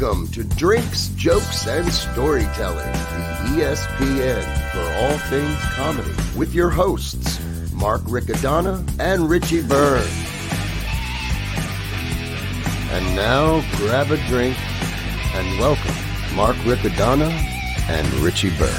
Welcome to Drinks, Jokes, and Storytelling, the ESPN for all things comedy, with your hosts, Mark Riccadonna and Richie Byrne. And now, grab a drink and welcome Mark Riccadonna and Richie Byrne.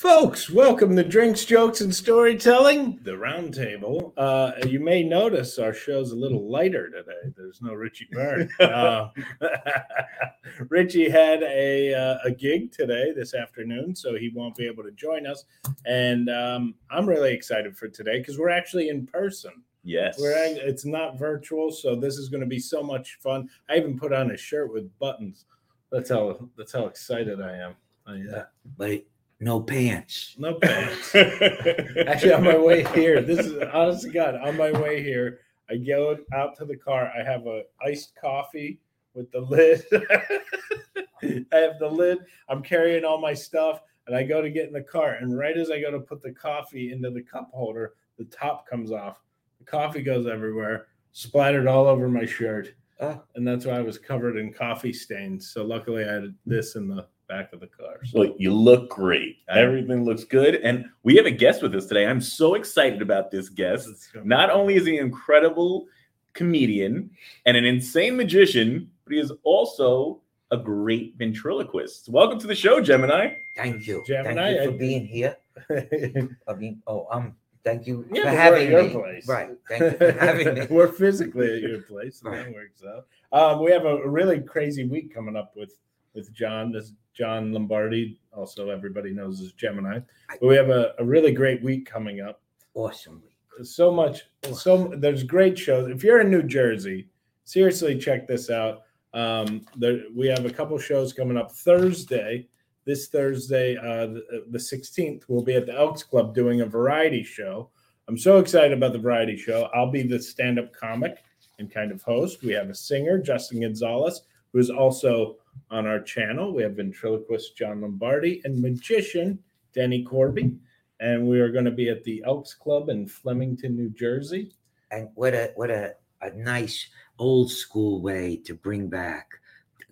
Folks, welcome to Drinks, Jokes, and Storytelling, the Roundtable. Uh, you may notice our show's a little lighter today. There's no Richie Byrne. Uh, Richie had a, uh, a gig today, this afternoon, so he won't be able to join us. And um, I'm really excited for today because we're actually in person. Yes. We're it's not virtual, so this is going to be so much fun. I even put on a shirt with buttons. That's how that's how excited I am. I, uh, but no pants. no pants. Actually, on my way here, this is honest to God, on my way here, I go out to the car. I have a iced coffee with the lid. I have the lid. I'm carrying all my stuff, and I go to get in the car. And right as I go to put the coffee into the cup holder, the top comes off. The coffee goes everywhere, splattered all over my shirt. Oh. And that's why I was covered in coffee stains. So luckily, I had this in the back of the car. So Look, you look great. I- Everything looks good. And we have a guest with us today. I'm so excited about this guest. Not only is he an incredible comedian and an insane magician, but he is also a great ventriloquist. Welcome to the show, Gemini. Thank you. Gemini, thank you I- for being here. I mean, oh, um, thank you Yeah, for but we're having at your me. place. Right. Thank you for having me. We're physically at your place. and Right. That works out. Um, we have a really crazy week coming up with with John. This John Lombardi, also everybody knows as Gemini. But we have a, a really great week coming up. Awesome. So much, so there's great shows. If you're in New Jersey, seriously check this out. Um, there, we have a couple shows coming up Thursday. This Thursday, uh, the, the 16th, we'll be at the Elks Club doing a variety show. I'm so excited about the variety show. I'll be the stand up comic and kind of host. We have a singer, Justin Gonzalez, who is also on our channel. We have ventriloquist John Lombardi and magician Denny Corby. And we are going to be at the Elks Club in Flemington, New Jersey. And what a what a, a nice old school way to bring back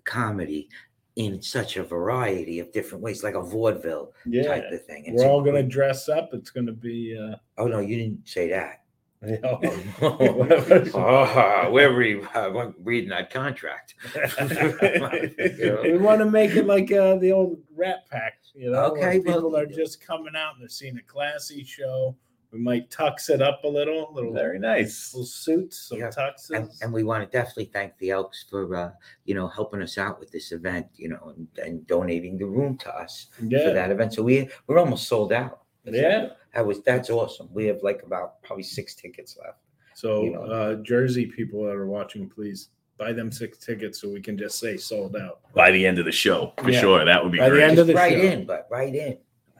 comedy in such a variety of different ways, like a vaudeville Yeah. type of thing. It's We're all going to dress up. It's going to be. Uh, Oh no, you didn't say that. Oh, oh, we're re- uh, reading that contract. we want to make it like uh, the old Rat Pack, you know. Okay, well- people are just coming out and they're seeing a classy show. We might tux it up a little, little, Very nice. little suits, some Yeah, tuxes. and, and we want to definitely thank the Elks for uh, you know helping us out with this event, you know, and, and donating the room to us for that event. So we we're almost sold out. Yeah. That was that's awesome. We have like about probably six tickets left. So, you know. uh, Jersey people that are watching, please buy them six tickets so we can just say sold out. By the end of the show, for Yeah. sure. That would be By the great. end of the right show. in, but right in.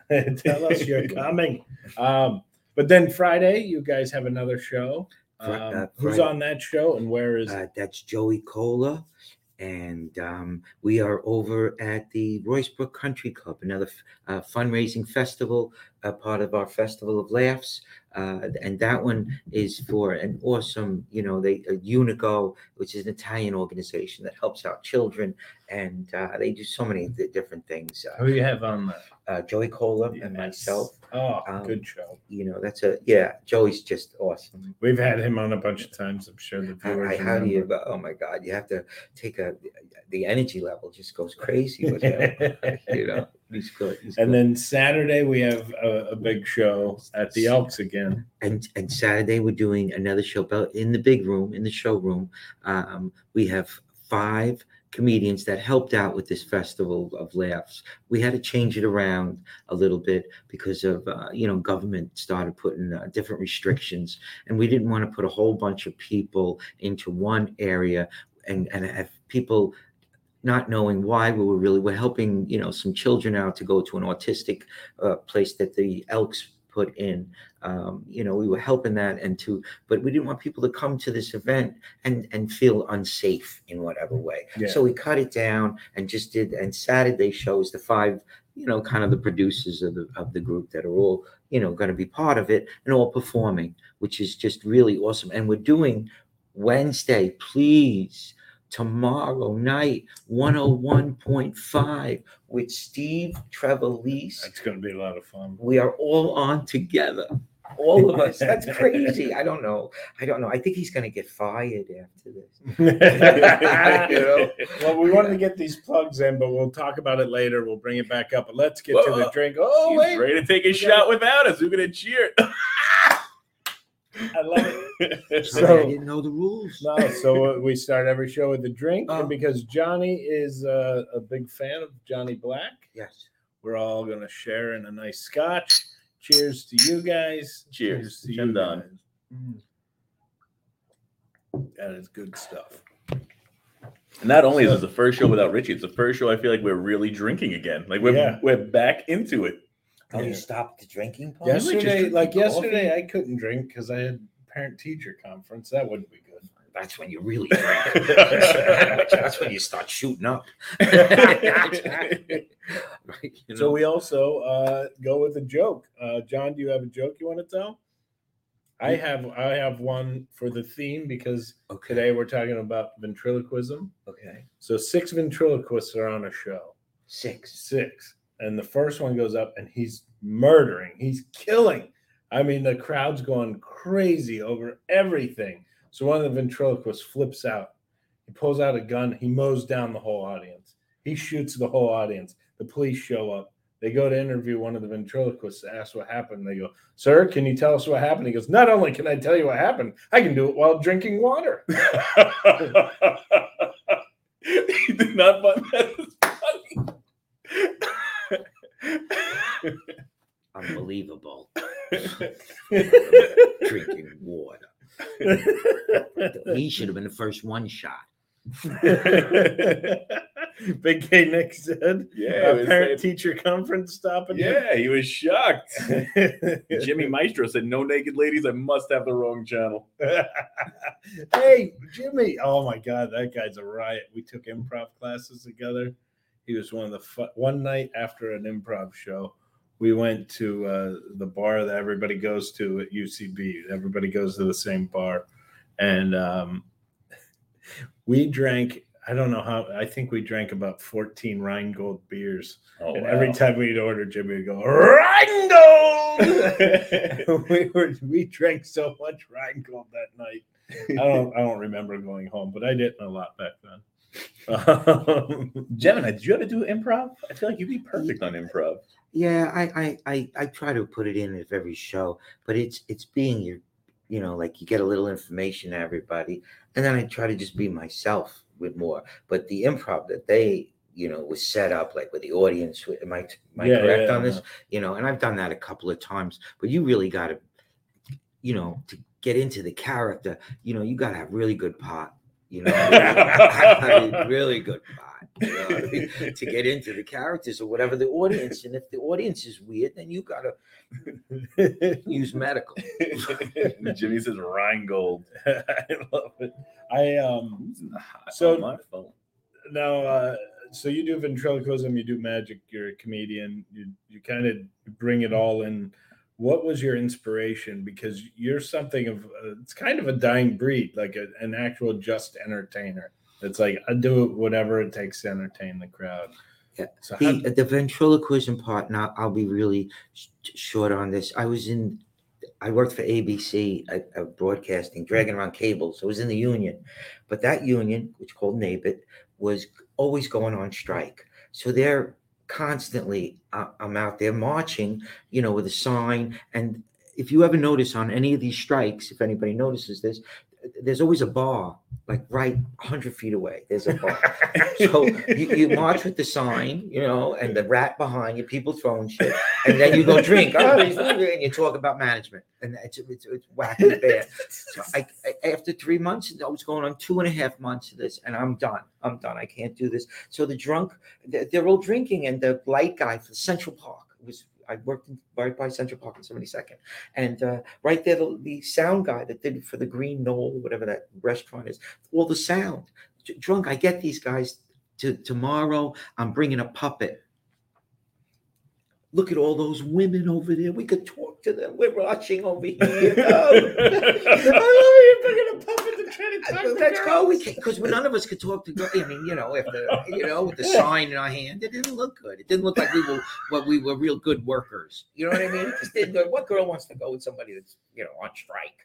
Tell us you're coming. Um, but then Friday, you guys have another show. Um, uh, who's on that show and where is Uh, that's Joey Cola, and um, we are over at the Roycebrook Country Club, another f- uh, fundraising festival, a part of our Festival of Laughs. Uh, and that one is for an awesome, you know, they uh, Unico, which is an Italian organization that helps out children, and uh, they do so many di- different things. Uh, who you have on that? uh, Joey Cola and myself, Oh, Um, good show. you know, that's a yeah. Joey's just awesome. We've had him on a bunch of times. I'm sure the How, viewers. how do you? Oh my God! You have to take a. The energy level just goes crazy with him. you know, he's good. He's And good. then Saturday we have a, a big show at the Elks again. and and Saturday we're doing another show in the big room in the showroom. Um, we have five comedians that helped out with this festival of laughs. We had to change it around a little bit because of uh, you know government started putting uh, different restrictions, and we didn't want to put a whole bunch of people into one area and and have people not knowing why we were really we're helping you know some children out to go to an autistic uh, place that the elks put in. Um, you know, we were helping that and to, but we didn't want people to come to this event and and feel unsafe in whatever way. Yeah. So we cut it down and just did. And Saturday shows the five, you know, kind of the producers of the of the group that are all you know going to be part of it and all performing, which is just really awesome. And we're doing Wednesday, please. Tomorrow night, 101.5 with Steve Trevelise That's going to be a lot of fun. we are all on together all of us that's crazy i don't know i don't know i think he's going to get fired after this you know, well, we wanted to get these plugs in, but we'll talk about it later. We'll bring it back up. But let's get to the drink. Oh, He's wait. ready to take a shot without us. We're gonna cheer. I love it. So- i didn't know the rules No, so uh, we start every show with a drink. Oh. And because Johnny is uh, a big fan of Johnny Black, yes we're all going to share in a nice scotch. Cheers to you guys. Cheers. to Jim Don. guys. Mm. That is good stuff. And Not only is it the first show without Richie, it's the first show I feel like we're really drinking again. Like we're Yeah. we're back into it. Oh Yeah. you stopped the drinking part? Yes. just Yesterday, drinking like coffee. yesterday, I couldn't drink because I had parent teacher conference. That wouldn't be good. that's when you really drink that's when you start shooting up right you So know? we also uh, go with a joke. Uh, John, do you have a joke you want to tell? I have I have one for the theme because okay today we're talking about ventriloquism. okay So six ventriloquists are on a show. six Six. And the first one goes up and he's murdering. He's killing. I mean, the crowd's going crazy over everything. So one of the ventriloquists flips out. He pulls out a gun. He mows down the whole audience. He shoots the whole audience. The police show up. They go to interview one of the ventriloquists, ask what happened. They go, Sir, can you tell us what happened? He goes, Not only can I tell you what happened, I can do it while drinking water. he did not find that as unbelievable drinking water he should have been the first one shot Big K Nick said, yeah, uh, parent like- teacher conference stopping him." yeah, he was shocked. Jimmy Maestro said, "No naked ladies. I must have the wrong channel." hey, Jimmy. Oh my God, that guy's a riot. We took improv classes together. He was one of the fu- one night after an improv show. We went to uh, the bar that everybody goes to at UCB. Everybody goes to the same bar, and um, we drank. I don't know how. I think we drank about fourteen Rheingold beers. Oh, and wow. every time we'd order, Jimmy would go Rheingold. we were we drank so much Rheingold that night. I don't I don't remember going home, but I didn't a lot back then. Um, Gemini, did you ever do improv? I feel like you'd be perfect on improv. Yeah, I, I I I try to put it in at every show, but it's it's being your, you know, like you get a little information to everybody, and then I try to just be myself with more. But the improv that they, you know, was set up like with the audience. Am I am I Yeah, correct yeah, on this? yeah. You know, and I've done that a couple of times, but you really got to, you know, to get into the character. You know, you got to have really good pot. You know, I mean, really good pot. You know I mean? to get into the characters or whatever the audience. And if the audience is weird, then you gotta use medical. Jimmy says Rheingold. I love it. I um Who's in the hot So- on my phone? now uh so you do ventriloquism, you do magic, you're a comedian, you you kind of bring it all in. What was your inspiration? Because you're something of uh, it's kind of a dying breed, like a, an actual just entertainer. It's like I do whatever it takes to entertain the crowd. Yeah. So how, The, the ventriloquism part, now I'll be really sh- short on this. I was in, I worked for ABC broadcasting, dragging around cables. I was in the union, but that union, which called NABET, was always going on strike. So they're constantly, uh, I'm out there marching, you know, with a sign. And if you ever notice on any of these strikes, if anybody notices this, there's always a bar, like right 100 feet away. There's a bar. So you, you march with the sign, you know, and the rat behind you, people throwing shit, and then you go drink. Oh, and you talk about management, and it's it's, it's wacky bad. So I, I after three months, I was going on two and a half months of this, and I'm done. I'm done. I can't do this. So the drunk, they're, they're all drinking, and the light guy for Central Park was. I worked in, right by Central Park on 72nd, and uh, right there, the, the sound guy that did it for the Green Knoll, whatever that restaurant is, all the sound. Dr- Drunk, I get these guys to tomorrow. I'm bringing a puppet. Look at all those women over there. We could talk to them. We're watching over here. Oh. I love you bringing a puppet to try to Let's go. We can because none of us could talk to. I mean, you know, if the you know with the sign in our hand, it didn't look good. It didn't look like we were what we were real good workers. You know what I mean? It just didn't. What girl wants to go with somebody that's you know on strike?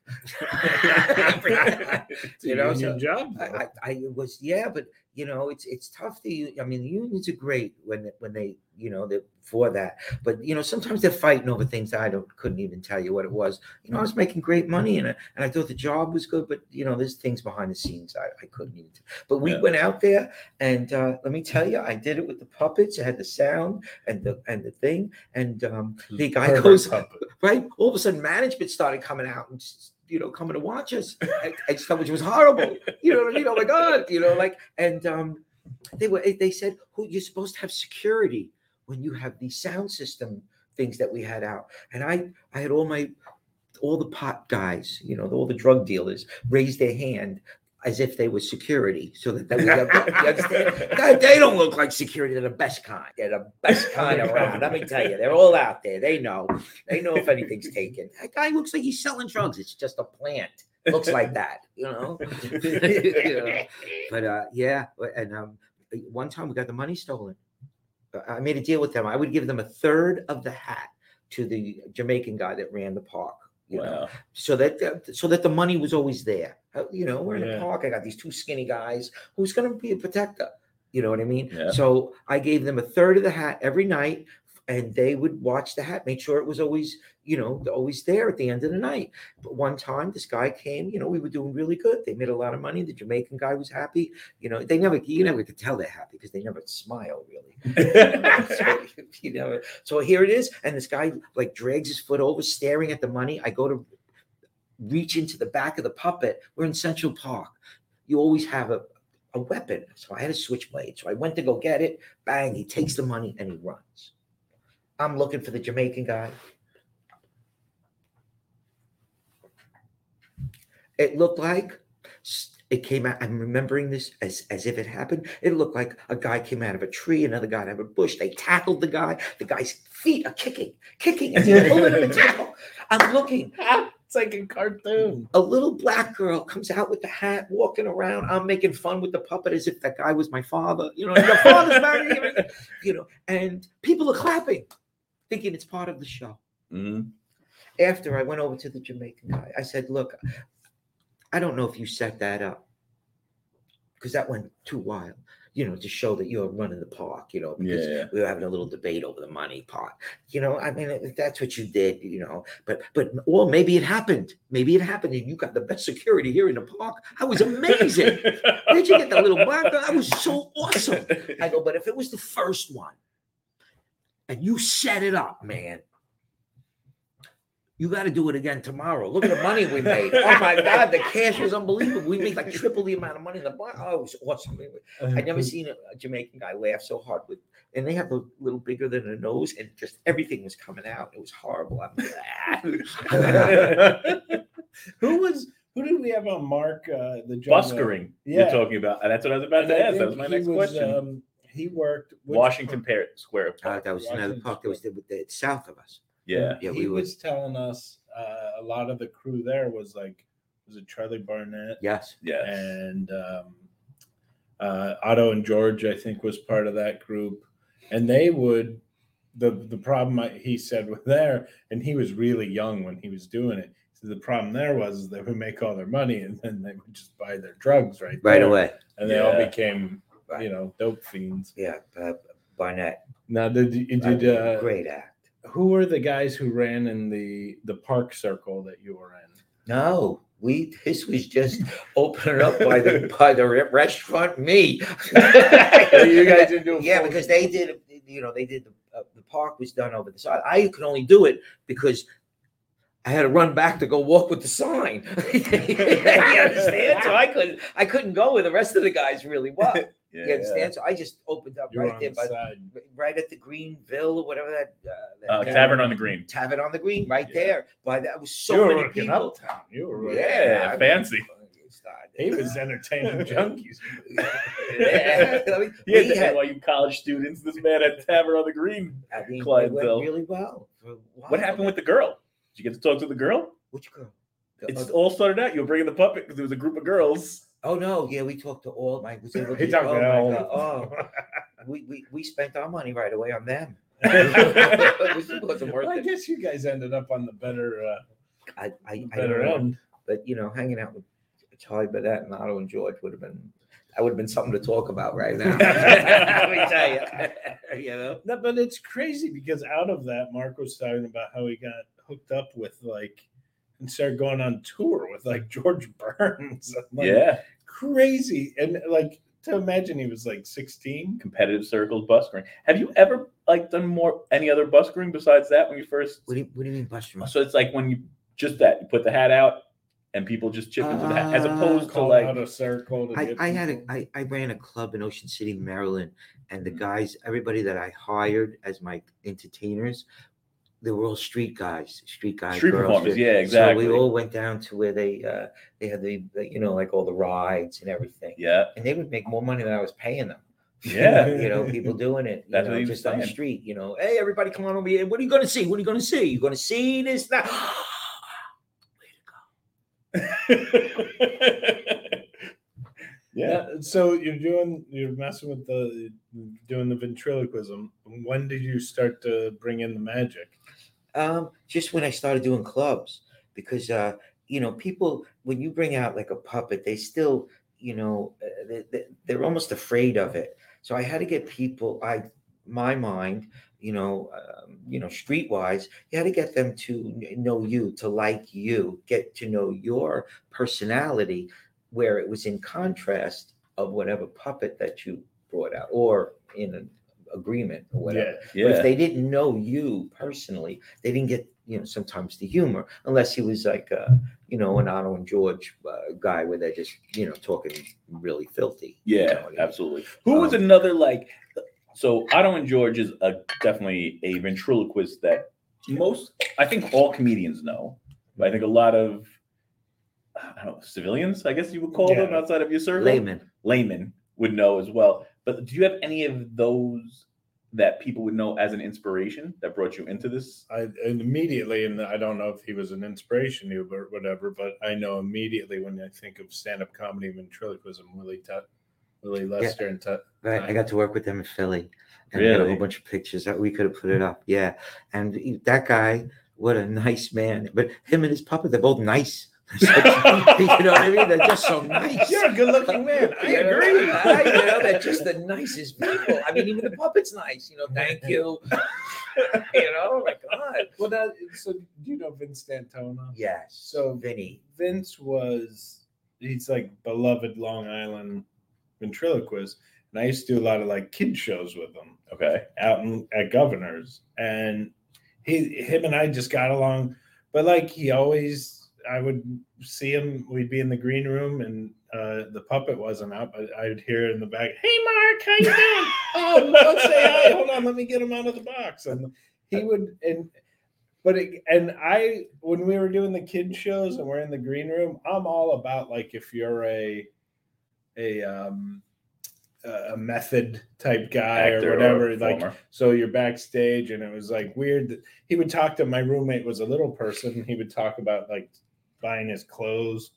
You know, so job. I, I, I was yeah, but you know, it's it's tough to. i mean, the unions are great when when they you know they're for that, but you know sometimes they're fighting over things I don't couldn't even tell you what it was. You know, I was making great money and I, and I thought the job was good, but you know, there's things behind the scenes I, I couldn't even. But we Yeah. went out there and uh, let me tell you, I did it with the puppets. I had the sound and the and the thing, and um, the guy Pervert goes puppet. right. All of a sudden, management started coming out and just, you know coming to watch us, and, and stuff, which was horrible. You know I mean? Oh my god! You know, like and um, they were they said, "Who you're supposed to have security when you have these sound system things that we had out," and I I had all my all the pot guys, you know, all the drug dealers raise their hand as if they were security, so that they, would you understand? They- they don't look like security. They're the best kind. They're the best kind around. Let me tell you, they're all out there. They know. They know if anything's taken. That guy looks like he's selling drugs. It's just a plant. Looks like that, you know. You know? But uh, yeah, and um, one time we got the money stolen. Uh, I made a deal with them. I would give them a third of the hat to the Jamaican guy that ran the park. You know, Wow. so that that- so that the money was always there. Uh, You know, we're in Yeah. the park. I got these two skinny guys. Who's going to be a protector? You know what I mean? Yeah. So I gave them a third of the hat every night, and they would watch the hat, make sure it was always, you know, always there at the end of the night. But one time, this guy came. You know, we were doing really good. They made a lot of money. The Jamaican guy was happy. You know, they never, you never could tell they're happy because they never smile really. so, you know, so here it is, and this guy like drags his foot over, staring at the money. I go to reach into the back of the puppet. We're in Central Park. You always have a, a weapon. So I had a switchblade. So I went to go get it. Bang, he takes the money and he runs. I'm looking for the Jamaican guy. It looked like it came out. I'm remembering this as, as if it happened. It looked like a guy came out of a tree, another guy out of a bush. They tackled the guy. The guy's feet are kicking, kicking, and pulling him tackle. I'm looking. it's like a cartoon. A little black girl comes out with the hat, walking around. I'm making fun with the puppet as if that guy was my father. You know, your father's married you, you know, and people are clapping, thinking it's part of the show. Mhm. After I went over to the Jamaican guy, I said, Look, I don't know if you set that up because that went too wild, you know, to show that you're running the park, you know, because Yeah. we were having a little debate over the money part. You know, I mean, that's what you did, you know, but, but, or maybe it happened. Maybe it happened and you got the best security here in the park. I was amazing. Where'd you get that little guy? That was so awesome. I go, but if it was the first one and you set it up, man, you got to do it again tomorrow. Look at the money we made. Oh my God, the cash was unbelievable. We made like triple the amount of money in the bar. Oh, it was awesome. I never seen a, Jamaican guy laugh so hard with, and they have a little bigger than a nose, and just everything was coming out. It was horrible. I'm who was who did we have on Mark? Uh, the? Buskering. Yeah. You're talking about. That's what I was about to ask. That was my next was, question. Um, he worked which Washington park? Par- Square. Uh, that was another Washington park that was the, the, south of us. yeah. Yeah, he we was telling us uh, a lot of the crew there was like was it Charlie Barnett Yes. Yeah. and um, uh, Otto and George I think was part of that group, and they would the the problem I, he said was there, and he was really young when he was doing it. So the problem there was they would make all their money and then they would just buy their drugs right Right there. away. and they all became Right. you know dope fiends. Yeah. Uh, Barnett. Now did you Uh, did uh, great act. who were the guys who ran in the the park circle that you were in? No, we this was just opening up by the by the restaurant. Me, you guys didn't do a yeah, because they did. You know, they did the uh, the park was done over the side. I could only do it because I had to run back to go walk with the sign. you understand? So I couldn't I couldn't go where the rest of the guys really were. Yeah, You understand? So I just opened up You're right on there, the by, side. right at the Greenville or whatever that. Uh, that Uh, Tavern on the Green. Tavern on the Green, right Yeah. there. By that was so you were many working people. uptown. You were working. Yeah, I- fancy. He was entertaining junkies. yeah, I mean, He had we the had- NYU college students. This man at Tavern on the Green. I mean, it clientele. went really well. for a while. What happened with the girl? Did you get to talk to the girl? which girl? It all started out. You were bringing the puppet because there was a group of girls. Oh no, yeah, we talked to all. My was able He to. talked oh, to my all. God, oh, we, we we spent our money right away on them. It worth Well, I it. guess you guys ended up on the better uh, I I, I better don't know. end. but you know, hanging out with Charlie Barnett and Otto and George would have been that would have been something to talk about right now. Let me tell you, you know. No, but it's crazy because out of that, Mark was talking about how he got hooked up with like and started going on tour with like George Burns. Like, yeah, crazy. And like to imagine he was like 16. competitive circles buskering. Have you ever like done more any other buskering besides that when you first? What do you, what do you mean, Buster? So it's like when you just that you put the hat out and people just chip into the hat, as Uh, opposed to Call like out a circle. To I, I had a, people. I, I ran a club in Ocean City, Maryland, and Mm. the guys, everybody that I hired as my entertainers, they were all street guys, street guys, street girls. performers. Yeah, exactly. So we all went down to where they uh they had the, the you know like all the rides and everything, yeah, and they would make more money than I was paying them. yeah. you know, people doing it. You That's know, what just on the street. You know, hey, everybody, come on over here. What are you going to see? What are you going to see? You're going to see this now. yeah. Yeah, So you're doing, you're messing with the, doing the ventriloquism. When did you start to bring in the magic? Um, just when I started doing clubs, because uh, you know, people when you bring out like a puppet, they still, you know, uh, they, they, they're almost afraid of it. So I had to get people. I my mind, you know, um, you know, streetwise, you had to get them to know you, to like you, get to know your personality, where it was in contrast of whatever puppet that you brought out, or in an agreement or whatever. But Yeah. if they didn't know you personally, they didn't get, you know, sometimes the humor, unless he was like, uh, you know, an Otto and George uh, guy where they're just, you know, talking really filthy. you Yeah, know what I mean? absolutely. Who was Um, another like? So Otto and George is a, definitely a ventriloquist that most, I think, all comedians know. I think a lot of, I don't know, civilians, I guess you would call them outside of your circle, Layman. laymen would know as well. But do you have any of those that people would know as an inspiration that brought you into this? I and immediately, and I don't know if he was an inspiration to you or whatever, but I know immediately when I think of stand-up comedy ventriloquism, Willie Tut, Willie Lester and Tut. Right. I got to work with them in Philly. And we got a whole bunch of pictures that we could have put it up. Yeah. And that guy, what a nice man. But him and his puppet, they're both nice. you know what I mean? They're just so nice. You're a good-looking man. I You know, agree. right? You know, they're just the nicest people. I mean, even the puppet's nice. You know, thank you. you know, oh my God. Well, that, so do you know Vince D'Antona? Yes. So Vinny. Vince was he's like beloved Long Island ventriloquist, and I used to do a lot of like kid shows with him Okay. out in, at Governor's, and he him and I just got along. But like he always, I would see him. We'd be in the green room, and uh, the puppet wasn't up. but I'd hear in the back, "Hey, Mark, how you doing? oh, don't say hi. Hold on, let me get him out of the box." And he would and. But it, and I, when we were doing the kid shows and we're in the green room, I'm all about like if you're a, a um, a method type guy Actor or whatever, like so you're backstage, and it was like weird that he would talk to my roommate was a little person. He would talk about like buying his clothes,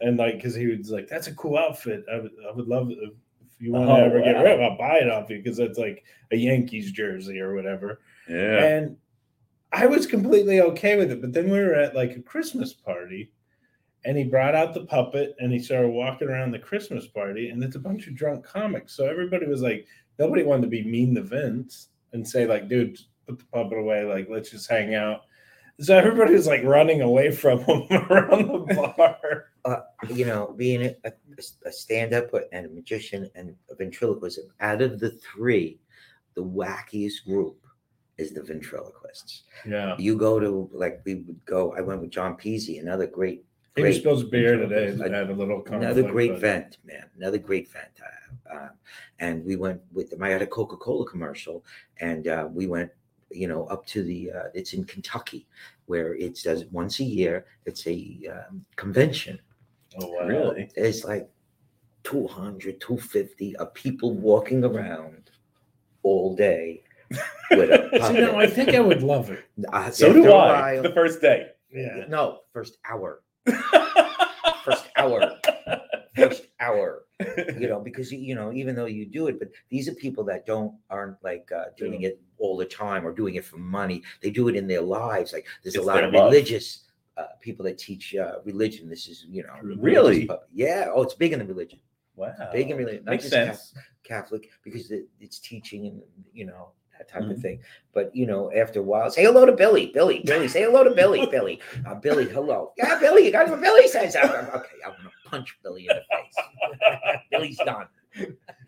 and like because he was like, "That's a cool outfit. I would, I would love if, if you want to Oh, ever get rid of. it, I'll buy it off you because that's like a Yankees jersey or whatever." yeah. And I was completely okay with it. But then we were at like a Christmas party and he brought out the puppet and he started walking around the Christmas party and it's a bunch of drunk comics. So everybody was like, nobody wanted to be mean to Vince and say, like, dude, put the puppet away. Like, let's just hang out. So everybody was like running away from him around the bar. you know, being a, a, a stand-up and a magician and a ventriloquist, out of the three, the wackiest group is the ventriloquists. Yeah. You go to like we would go. I went with John Peasy, another great He Great. supposed to be today. Ventriloquist. Had a little conflict, Another great but- vent, man. Another great vent. Uh, um, and we went with them. I had a Coca Cola commercial, and uh, we went, you know, up to the. Uh, it's in Kentucky, where it does once a year. It's a um, convention. Oh wow! Really? It's like 200, 250 of people walking around all day with a See, no, I think I would love it. Uh, So do I. while- The first day. Yeah. no, first hour. First hour. Hour. you know because you- know even though you do it but these are people that don't aren't like uh, doing it all the time or doing it for money they do it in their lives like there's It's a lot of love. religious uh, people that teach uh, religion this is you know Really? yeah oh it's big in the religion Wow. big in religion not Makes sense. Catholic because it, it's teaching and you know that type Mhm. of thing but you know after a while say hello to billy billy billy say hello to billy billy uh, billy hello yeah billy you got what billy says I'm- I'm- okay i'm gonna punch billy in the face billy's done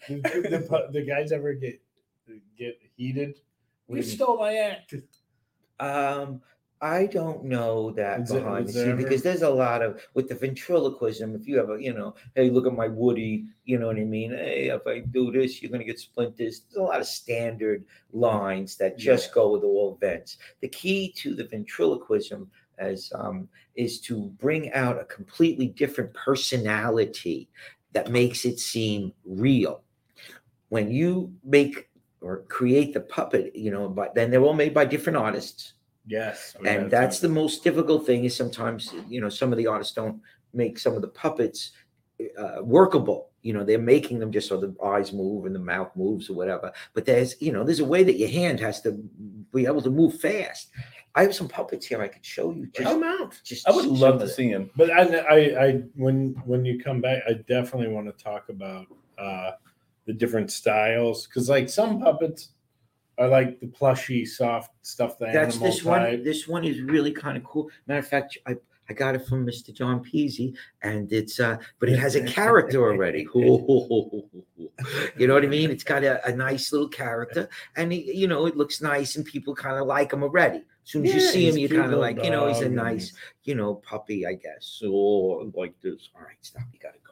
the, the, the guys ever get get heated? What You do you mean? stole my act. Um, I don't know that Is it- behind the is there scene because there's a lot of with the ventriloquism. If you have a, you know, hey, look at my Woody, you know what I mean? Hey, if I do this, you're gonna get splinters. There's a lot of standard lines that just go with all events. The key to the ventriloquism as um, is to bring out a completely different personality that makes it seem real. When you make or create the puppet, you know, but then they're all made by different artists Yes, and that's the most difficult thing is sometimes you know some of the artists don't make some of the puppets uh, workable you know they're making them just so the eyes move and the mouth moves or whatever but there's you know there's a way that your hand has to be able to move fast i have some puppets here i could show you just, Come out. just I would love to see them. But I, I, I, when when you come back, I definitely want to talk about uh, the different styles because, like, some puppets are like the plushy, soft stuff. The that's this one this one is really kind of cool matter of fact i I got it from Mr. John Peasy, and it's uh, but it has a character already. you know what I mean? It's got a, a nice little character, and he, you know it looks nice, and people kind of like him already. As soon as you see him, you kind of like, you know, he's a nice, you know, puppy, I guess. Or like this. All right, stop. You gotta go.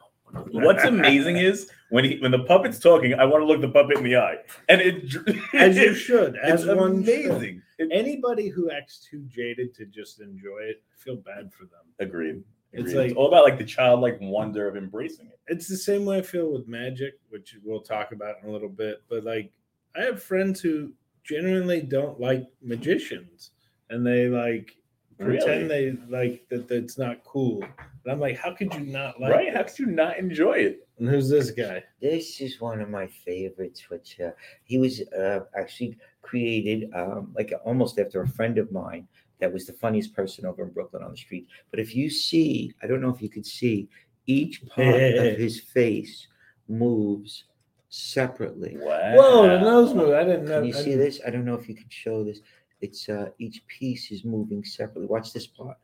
What's amazing is when he when the puppet's talking, I want to look the puppet in the eye, and it as you should, it's as one should. amazing. It- Anybody who acts too jaded to just enjoy it, I feel bad for them. agreed. It's Agreed. It's, like- all about like the childlike wonder of embracing it. It's the same way I feel with magic, which we'll talk about in a little bit. But like, I have friends who genuinely don't like magicians, and they like pretend they like that. That's not cool. And I'm like, how could you not like? right? How could you not enjoy it? And who's this guy? This is one of my favorites, which uh, he was uh, actually created um, like almost after a friend of mine that was the funniest person over in Brooklyn on the street. But if you see, I don't know if you could see, each part of his face moves separately. Wow. Whoa, the nose move. I didn't know. Can you I see didn't- this? I don't know if you could show this. It's uh, each piece is moving separately. Watch this part.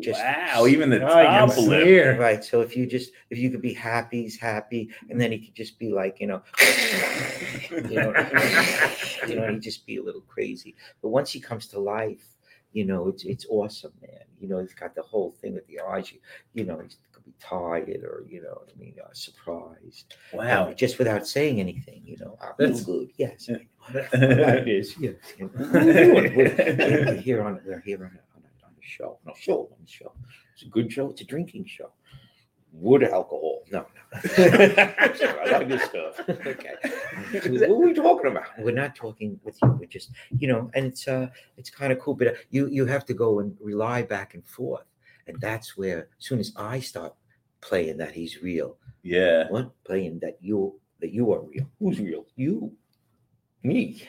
Just- wow, even the top lip. here. Right. So if you just if you could be happy, he's happy, and then he could just be like, you know, you know, you know, he'd just be a little crazy. But once he comes to life, you know, it's it's awesome, man. You know, he's got the whole thing with the eyes. You, you know, he could be tired or you know, I mean, uh, surprised. Wow. Just without saying anything, you know, I feel That's- good. Yes. I like That's. Yes. you know. We're- we're here on we're here on a, on a, on a show. Show on the show. It's a good show. It's a drinking show. Wood alcohol. No, no. I like this stuff. Okay. what are we talking about? We're not talking with you. We're just, you know, and it's uh it's kind of cool. But uh, you you have to go and rely back and forth. And that's where as soon as I start playing that he's real, yeah. what playing that you that you are real. Who's real? You. Me.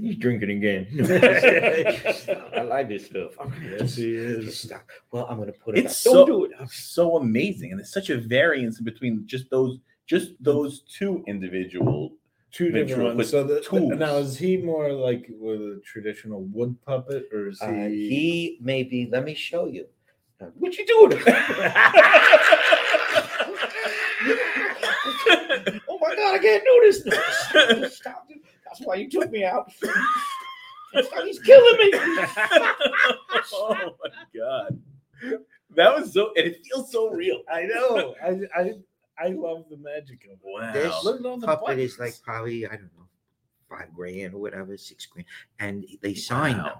He's drinking again. I like this stuff. Yes, he is. Well, I'm gonna put it. It's back. so Don't do it. so amazing, and there's such a variance between just those just those two individual. Two different ones. So the, Tools. now is he more like with a traditional wood puppet, or is he? Uh, he maybe. Let me show you. Uh, what you doing? oh my god! I can't do this. No, Stop! That's why you took me out. Stop, He's killing me. oh my god, That was so, and it feels so real. I know. I I I love the magic of it. Wow. This Look at all the puppet is like probably I don't know five grand or whatever, six grand, and they sign them.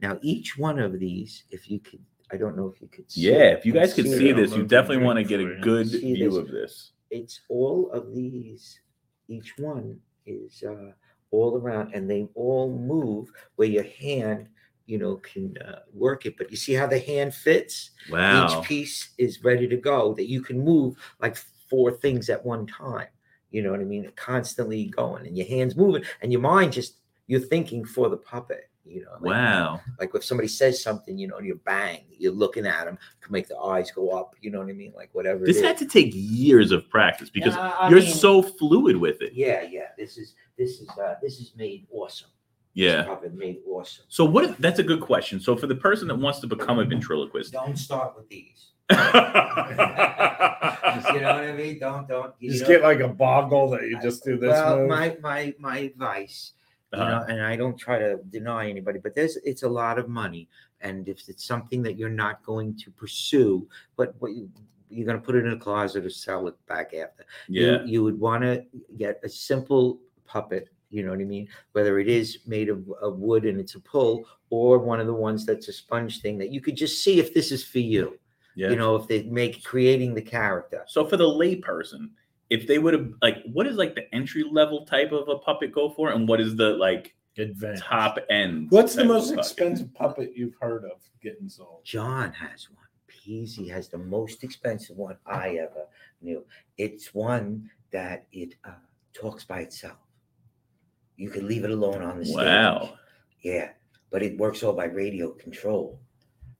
Now each one of these, if you could, I don't know if you could. See Yeah, if you guys could See see this, you definitely want to get a good view this? of this. it's all of these. Each one is uh, all around, and they all move where your hand, you know, can uh, work it. But you see how the hand fits. Wow. Each piece is ready to go. That you can move like four things at one time. You know what I mean? Constantly going, and your hands moving, and your mind just you're thinking for the puppet. You know, like, Wow. Like if somebody says something, you know, and you bang, you're looking at them to make the eyes go up. You know what I mean? Like whatever. This it had is. to take years of practice because Yeah, you're mean- so fluid with it. Yeah, yeah. This is this is uh this is made awesome. This Yeah. puppet made awesome. So what? If, that's a good question. So for the person that wants to become a ventriloquist, Don't start with these. yeah, You know what I mean? Don't don't. You Just know? get like a boggle that you just do this well, move. my my my advice, you Uh-huh. know, and I don't try to deny anybody, but there's it's a lot of money, and if it's something that you're not going to pursue, but what you you're going to put it in a closet or sell it back after. you, you would want to get a simple puppet you know what i mean whether it is made of, of wood and it's a pull or one of the ones that's a sponge thing that you could just see if this is for you yeah. you know if they make creating the character So for the layperson, if they would have like, what is like the entry level type of a puppet go for, and what is the like Advanced. top end? What's the most puppet? expensive puppet you've heard of getting sold? john has one Peasy has the most expensive one i ever knew it's one that it uh, talks by itself you can leave it alone on the stage Wow. yeah but it works all by radio control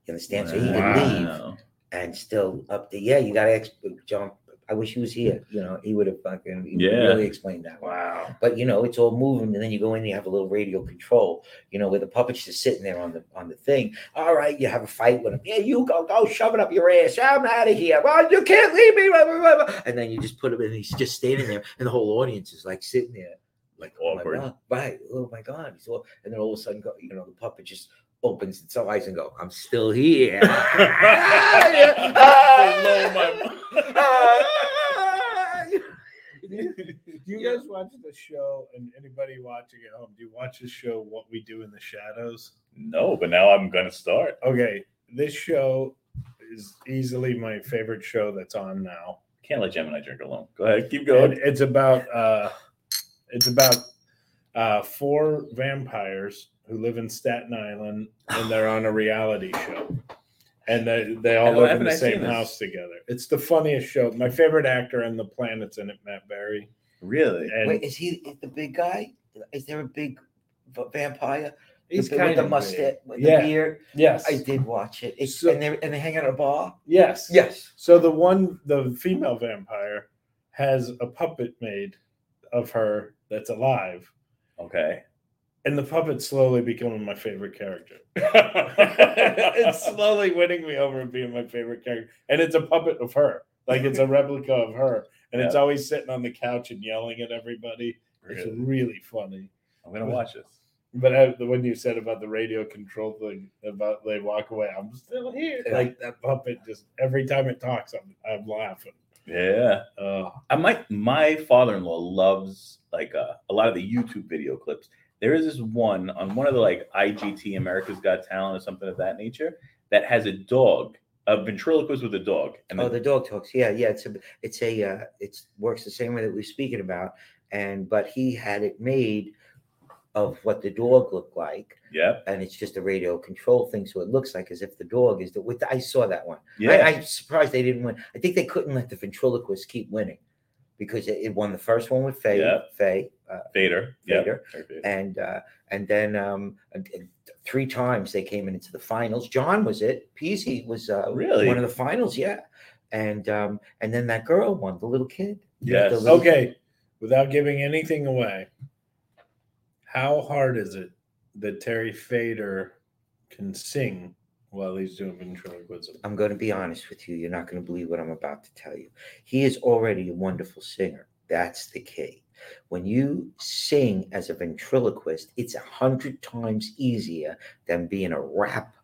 you understand so he can leave and still up to yeah, you got to ex- jump. I wish he was here. You know, he would have fucking he Yeah. really explained that. Wow. But you know, it's all moving, and then you go in, you have a little radio control. You know, where the puppet's just sitting there on the on the thing. All right, you have a fight with him. Yeah, you go go shove it up your ass. I'm out of here. Well, you can't leave me. blah, blah, blah, blah. And then you just put him, and he's just standing there, and the whole audience is like sitting there, like oh my Awkward. God, right? Oh my god! He's all, and then all of a sudden, go, you know, the puppet just opens its eyes and go, I'm still here. Blow my do you guys watch the show and anybody watching at home do you watch the show what we do in the shadows No, but now I'm gonna start. okay this show is easily my favorite show that's on now Can't let Gemini drink alone. Go ahead, keep And going. it's about uh it's about uh four vampires who live in staten island and they're on a reality show and they, they all live in the I same house together it's the funniest show my favorite actor on the planet's in it matt berry Really? and Wait, is he the big guy? Is there a big v- vampire? he's the, kind with the mustache, with Yeah. the beard. yes I did watch it. It's, So- and they and they hang out at a bar. yes Yes. So the one, the female vampire, has a puppet made of her that's alive, Okay. and the puppet's slowly becoming my favorite character. it's slowly winning me over and being my favorite character, and it's a puppet of her, like it's a replica of her, and it's always sitting on the couch and yelling at everybody. It's Really? really funny. I'm gonna watch this. But I, the when you said about the radio control thing, about they walk away, I'm still here. Yeah. Like that puppet, just every time it talks, I'm I'm laughing. Yeah. Uh, I might my father-in-law loves like uh, a lot of the YouTube video clips. There is this one on one of the like IGT America's Got Talent or something of that nature that has a dog, a ventriloquist with a dog. And Oh, the, the dog talks. Yeah, yeah. It's a it's a uh, it's works the same way that we're speaking about. And but he had it made of what the dog looked like, yeah, and it's just a radio control thing, so it looks like as if the dog is the. With I saw that one. yeah. I, I'm surprised they didn't win. I think they couldn't let the ventriloquist keep winning because it, it won the first one with Faye, Yeah. Faye, uh, Fator. Yeah. Fator. and uh, and then um, and- and three times they came into the finals. John was it. Peasy was uh, Really? one of the finals. Yeah, and um, and then that girl won, the little kid. Yes. Little- Okay, without giving anything away, how hard is it that Terry Fator can sing while he's doing ventriloquism? I'm going to be honest with you. You're not going to believe what I'm about to tell you. He is already a wonderful singer. That's the key. When you sing as a ventriloquist, it's a hundred times easier than being a rap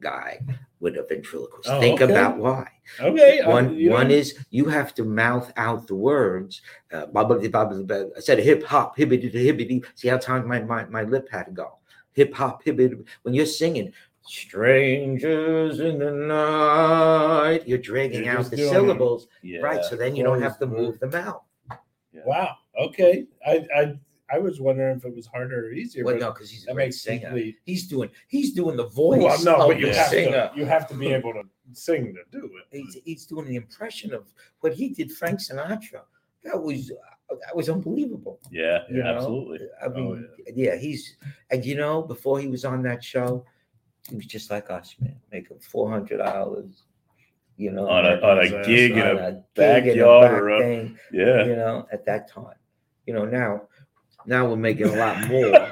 guy with a ventriloquist. Oh, Think okay. about why. Okay. I- One you one know, is you have to mouth out the words. Uh, blah, blah, blah, blah, blah. I said hip hop, hibbity hibbity. See how time my, my my lip had to go. Hip hop, hibbity. When you're singing, strangers in the night, you're dragging You're out the syllables, Yeah. right? So then you don't have to move them out. Wow. Okay. I I I was wondering if it was harder or easier. Well, no, because he's a great singer. complete. He's doing he's doing the voice Well, no, of but you the have singer. to you have to be able to sing to do it. He's, he's doing the impression of what he did, Frank Sinatra. That was uh, that was unbelievable. Yeah, You know? absolutely. I oh, mean, Oh, yeah. he's and you know, before he was on that show, he was just like us, man, making four hundred dollars. You know, On a on a gig in a a gig in a backyard back or a thing, yeah. you know, at that time. You know, now now we're making a lot more.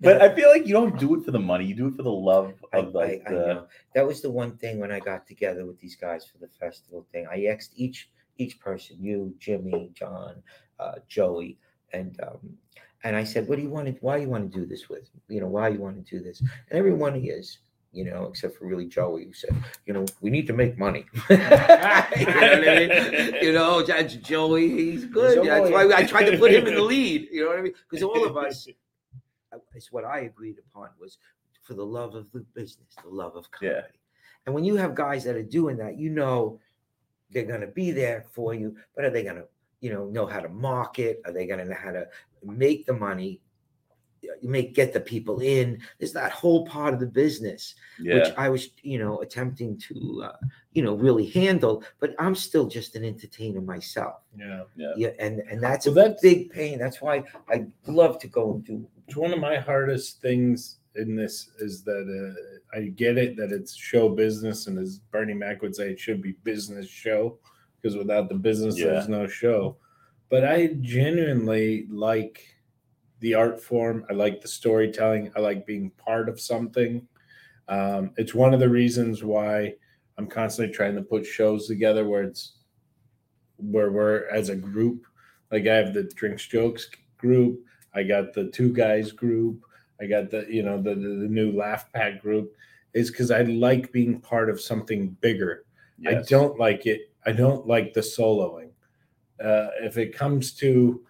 but I feel like you don't do it for the money. You do it for the love I, of like I, I the know. That was the one thing when I got together with these guys for the festival thing. I asked each each person, you, Jimmy, John, uh, Joey, and um, and I said, "What do you want to? Why you want to do this with? You know, why you want to do this?" And every one of you, you know, except for really Joey, who said, "You know, we need to make money." you know what I mean? You know, that's Joey. He's good. He's a That's why. I tried to put him in the lead. You know what I mean? Because all of us it's what I agreed upon was for the love of the business, the love of comedy. Yeah. And when you have guys that are doing that, you know they're going to be there for you, but are they going to, you know, know how to market? Are they going to know how to make the money? You make get the people in. There's that whole part of the business yeah. which I was, you know, attempting to, uh, you know, really handle. But I'm still just an entertainer myself. Yeah. Yeah, and and that's Well, a that's- big pain. That's why I love to go and do It's one of my hardest things in this is that uh, I get it that it's show business, and as Bernie Mac would say, it should be business show because without the business, Yeah. there's no show. But I genuinely like the art form. I like the storytelling. I like being part of something. Um, it's one of the reasons why I'm constantly trying to put shows together where it's where we're as a group. Like I have the drinks jokes group. I got the two guys group. I got the you know the the, the new laugh pack group. Is because I like being part of something bigger. I don't like it. I don't like the soloing. Uh, if it comes to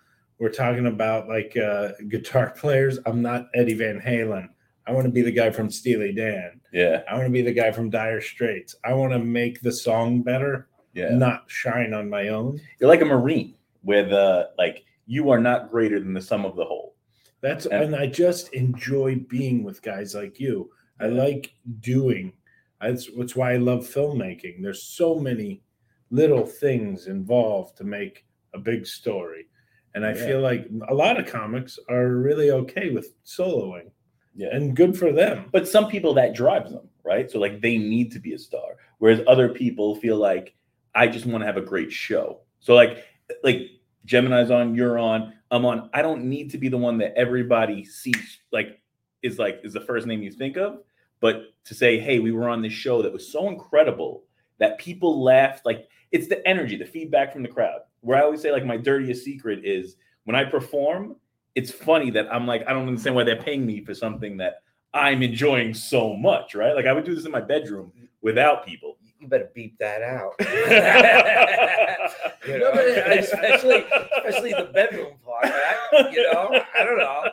we're talking about like uh, guitar players, I'm not Eddie Van Halen. I want to be the guy from Steely Dan. Yeah. I want to be the guy from Dire Straits. I want to make the song better, Yeah. not shine on my own. You're like a marine where the like you are not greater than the sum of the whole. That's Yeah. and I just enjoy being with guys like you. I like doing. That's that's why I love filmmaking. There's so many little things involved to make a big story. And I Yeah. feel like a lot of comics are really okay with soloing Yeah. and good for them. But some people that drives them, right? So like they need to be a star, whereas other people feel like I just want to have a great show. So like like Gemini's on, you're on, I'm on. I don't need to be the one that everybody sees like is like is the first name you think of, but to say, hey, we were on this show that was so incredible that people laughed. Like it's the energy, the feedback from the crowd. Where I always say, like, my dirtiest secret is when I perform, it's funny that I'm like, I don't understand why they're paying me for something that I'm enjoying so much, right? Like I would do this in my bedroom without people. You better beep that out. you You know, but especially especially the bedroom part. Right? You know, I don't know.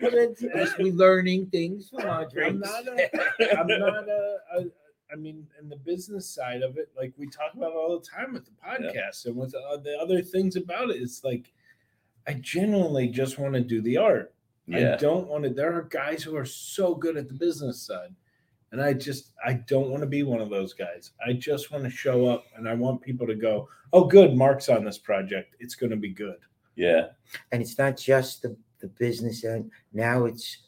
But it's, it's- we learning things from our I'm not a, I'm not a, a, I mean, in the business side of it, like we talk about all the time with the podcast and with uh, the other things about it, it's like I genuinely just want to do the art. Yeah. I don't want to. There are guys who are so good at the business side, and I just I don't want to be one of those guys. I just want to show up, and I want people to go, "Oh, good, Mark's on this project. It's going to be good." yeah, and it's not just the, the business end now it's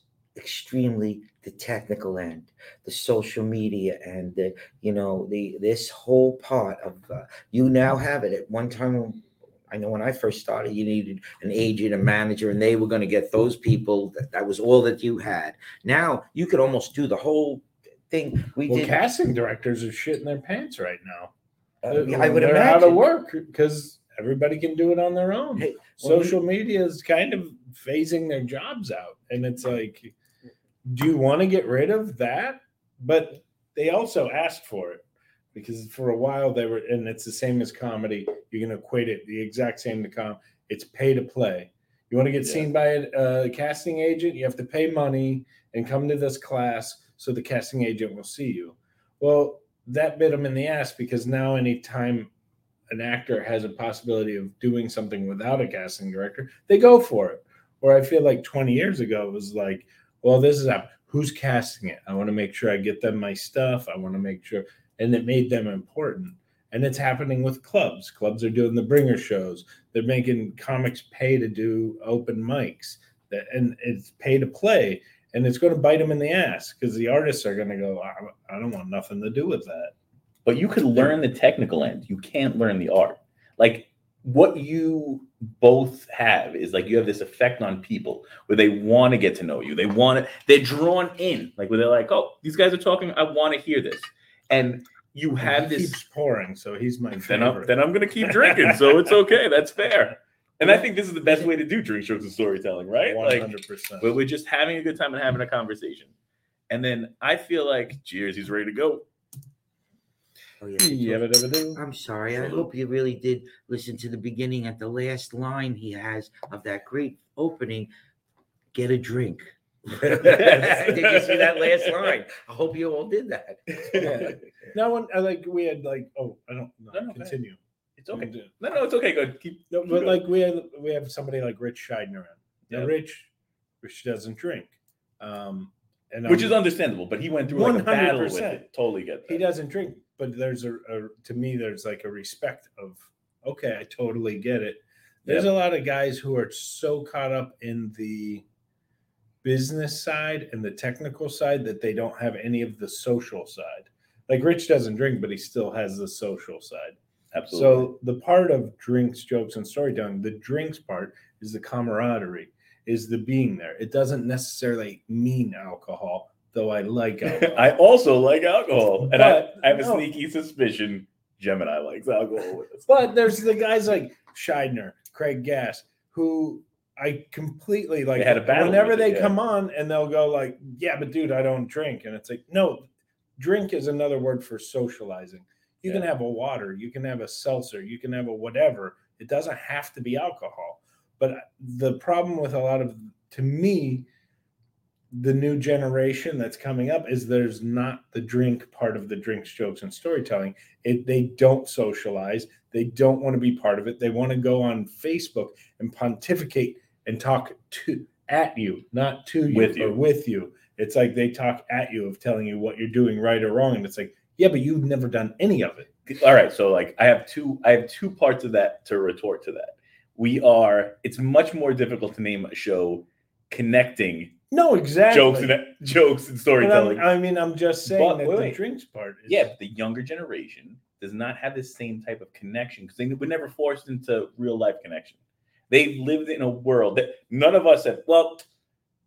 extremely the technical end the social media and the you know the this whole part of uh, you now have it at one time i know when i first started you needed an agent a manager and they were going to get those people that, that was all that you had now you could almost do the whole thing we Well, did casting directors are shitting their pants right now. uh, i would they're imagine out of work because everybody can do it on their own. Hey, well, Social media is kind of phasing their jobs out, and it's like, do you want to get rid of that? But they also asked for it because for a while they were, and it's the same as comedy. You can equate it the exact same to com. It's pay to play. You want to get Yeah. seen by a, a casting agent, you have to pay money and come to this class so the casting agent will see you. Well, that bit them in the ass because now anytime an actor has a possibility of doing something without a casting director, they go for it. Where I feel like 20 years ago it was like, well, this is up. Who's casting it? I want to make sure I get them my stuff. I want to make sure, and it made them important. And it's happening with clubs. Clubs are doing the bringer shows. They're making comics pay to do open mics, that, and it's pay to play. And it's going to bite them in the ass because the artists are going to go, I, I don't want nothing to do with that. but you could learn the technical end. You can't learn the art. Like what you both have is like you have this effect on people where they want to get to know you. They want to, they're drawn in, like where they're like, oh, these guys are talking. I want to hear this. And you have he this. keeps pouring, so he's my Then I'm, favorite. then I'm going to keep drinking. So it's okay. That's fair. And I think this is the best way to do drink shows and storytelling, right? One hundred percent. where we're just having a good time and having a conversation. And then I feel like, cheers, he's ready to go. Oh, yeah. Yabba-dabba-doo. I'm sorry. I hope you really did listen to the beginning at the last line he has of that great opening. Get a drink. did you see that last line? I hope you all did that. Yeah. No one. I like we had like. Oh, I don't. No, No, no, go ahead. continue. It's okay. No, no, it's okay. Good. Keep. No, keep but going. like we have we have somebody like Rich Scheidner around. Now Yeah. Rich, Rich doesn't drink, um, and which I'm- is understandable, but he went through like a battle with 100%. it. Totally get that. he doesn't drink. But there's a, a to me there's like a respect of okay, I totally get it. There's a lot of guys who are so caught up in the business side and the technical side that they don't have any of the social side. Like Rich doesn't drink, but he still has the social side. Absolutely. So the part of drinks, jokes, and storytelling, the drinks part is the camaraderie, is the being there. It doesn't necessarily mean alcohol, though I like alcohol. I also like alcohol, and But, I, I have a sneaky suspicion Gemini likes alcohol but there's the guys like Scheidner, Craig Gass, who I completely like. They had a battle whenever it, they yeah. come on and they'll go like, "Yeah, but dude, I don't drink," and it's like, no, drink is another word for socializing. You can have a water, you can have a seltzer, you can have a whatever. It doesn't have to be alcohol. But the problem with a lot of, to me, the new generation that's coming up is there's not the drink part of the drinks, jokes, and storytelling. It, they don't socialize. They don't want to be part of it. They want to go on Facebook and pontificate and talk to at you, not to you With or you. with you. It's like they talk at you of telling you what you're doing right or wrong, and it's like, yeah, but you've never done any of it. All right, so like I have two, I have two parts of that to retort to that. We are. It's much more difficult to name a show connecting No, exactly. jokes and jokes and storytelling. I'm, mean, I'm just saying But that wait, the wait. drinks part. Is, yeah, the younger generation does not have the same type of connection because they were never forced into real life connection. They lived in a world that none of us have. Well,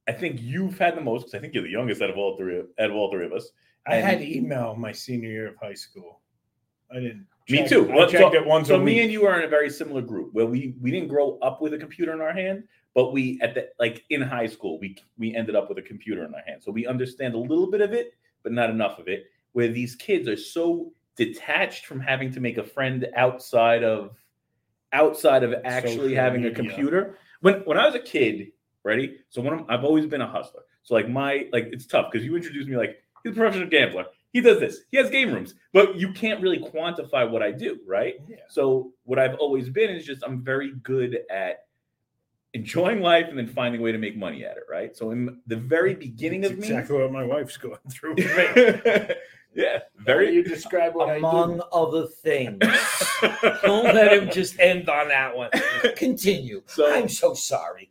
I think you've had the most because I think you're the youngest out of all three out of all three of us. I and- had email my senior year of high school. I didn't. Me too. I Well, checked so, it once so me week. and you are in a very similar group where we we didn't grow up with a computer in our hand, but we at the like in high school we we ended up with a computer in our hand, so we understand a little bit of it, but not enough of it. Where these kids are so detached from having to make a friend outside of outside of actually Social having a computer. When when I was a kid, ready? So when I'm, I've always been a hustler. So like my like it's tough because you introduced me like he's a professional gambler. He does this. He has game rooms, but you can't really quantify what I do, right? Yeah. So what I've always been is just I'm very good at enjoying life and then finding a way to make money at it, right? So in the very beginning That's of me, exactly what my wife's going through. yeah, Very. very You describe what Among I other things. Don't let him just end on that one. Continue. So- I'm so sorry.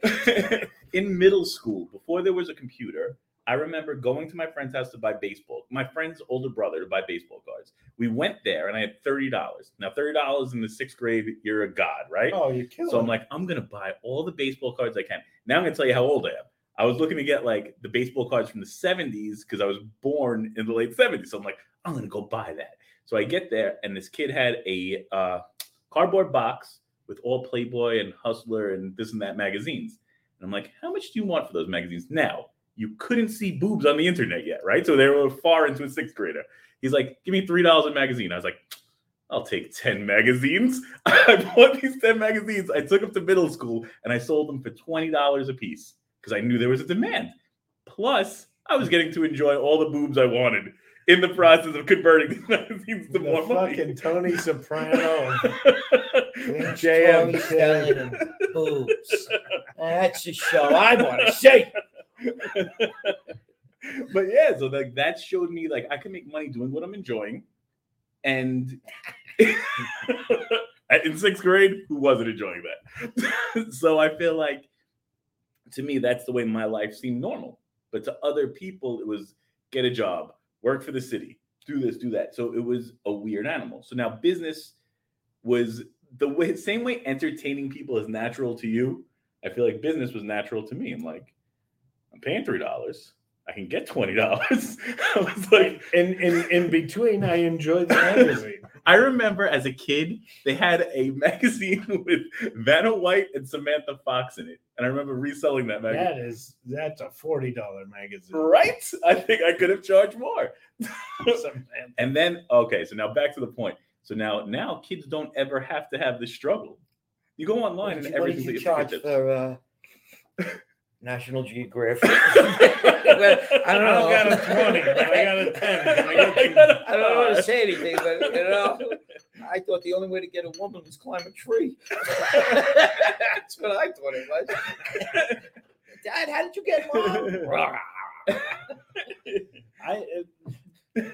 in middle school, before there was a computer, I remember going to my friend's house to buy baseball. My friend's older brother to buy baseball cards. We went there and I had thirty dollars. Now thirty dollars in the sixth grade, you're a god, right? Oh, you're killed. So I'm like, I'm gonna buy all the baseball cards I can. Now I'm gonna tell you how old I am. I was looking to get like the baseball cards from the 70s because I was born in the late 70s. So I'm like, I'm gonna go buy that. So I get there, and this kid had a uh, cardboard box with all Playboy and Hustler and this and that magazines. And I'm like, how much do you want for those magazines? Now, you couldn't see boobs on the internet yet, right? So they were far into a sixth grader. He's like, give me $3 a magazine. I was like, I'll take 10 magazines. I bought these 10 magazines. I took them to middle school and I sold them for $20 a piece because I knew there was a demand. Plus, I was getting to enjoy all the boobs I wanted in the process of converting these magazines to The more money. fucking Tony Soprano. Tony JM selling them boobs. That's a show I want to see. but yeah, so like that showed me like I can make money doing what I'm enjoying. And in sixth grade, who wasn't enjoying that? so I feel like to me, that's the way my life seemed normal. But to other people, it was get a job, work for the city, do this, do that. So it was a weird animal. So now business was the way same way entertaining people is natural to you. I feel like business was natural to me. I'm like, I'm paying three dollars. I can get twenty dollars. I was like, In in in between, I enjoyed the magazine. I remember as a kid, they had a magazine with Vanna White and Samantha Fox in it, and I remember reselling that magazine. That is that's a forty dollar magazine. Right? I think I could have charged more. And then, okay, so now back to the point. So now, now kids don't ever have to have this struggle. You go online What and did you, what did everything you charge for uh, National Geographic? Well, I don't know. I don't got a 20, but I got a 10. I I don't want to say anything, but you know, I thought the only way to get a woman was climb a tree. That's what I thought it was. Dad, how did you get mom? I, it,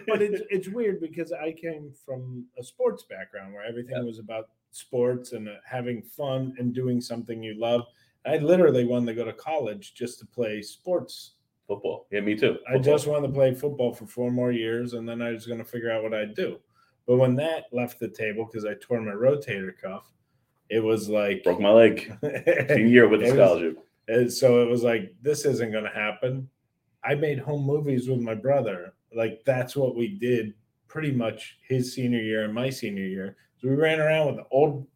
but it's it's weird because I came from a sports background where everything Yeah. was about sports and having fun and doing something you love. I literally wanted to go to college just to play sports. Football. Yeah, me too. I just wanted to play football for four more years, and then I was going to figure out what I'd do. But when that left the table because I tore my rotator cuff, it was like broke my leg senior year with a was- scholarship. And so it was like, this isn't going to happen. I made home movies with my brother. Like, that's what we did pretty much his senior year and my senior year. So we ran around with the old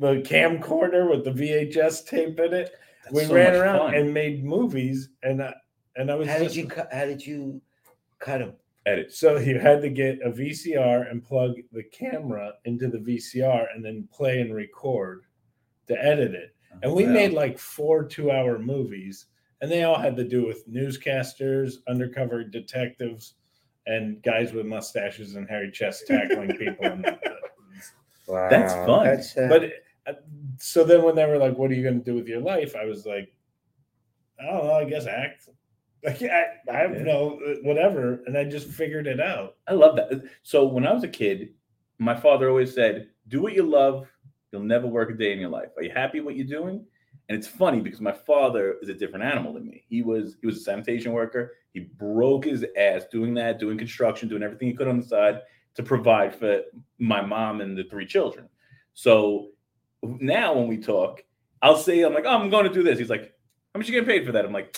the camcorder with the VHS tape in it. That's we so ran around fun. and made movies. And I, and I was How did you cut? How did you cut them? edit. so you had to get a VCR and plug the camera into the VCR and then play and record to edit it. And we Wow. made like four two hour movies, and they all had to do with newscasters, undercover detectives, and guys with mustaches and hairy chests tackling people. And, Wow, That's fun. That's, uh, but so then when they were like, "What are you going to do with your life?" I was like, "I don't know. I guess act." Like I, I have Yeah. no uh, whatever, and I just figured it out. I love that. So when I was a kid, my father always said, "Do what you love. You'll never work a day in your life. Are you happy what you're doing?" And it's funny because my father is a different animal than me. He was he was a sanitation worker. He broke his ass doing that, doing construction, doing everything he could on the side to provide for my mom and the three children. So now when we talk, I'll say, I'm like, oh, I'm going to do this. He's like, how much you getting paid for that? I'm like,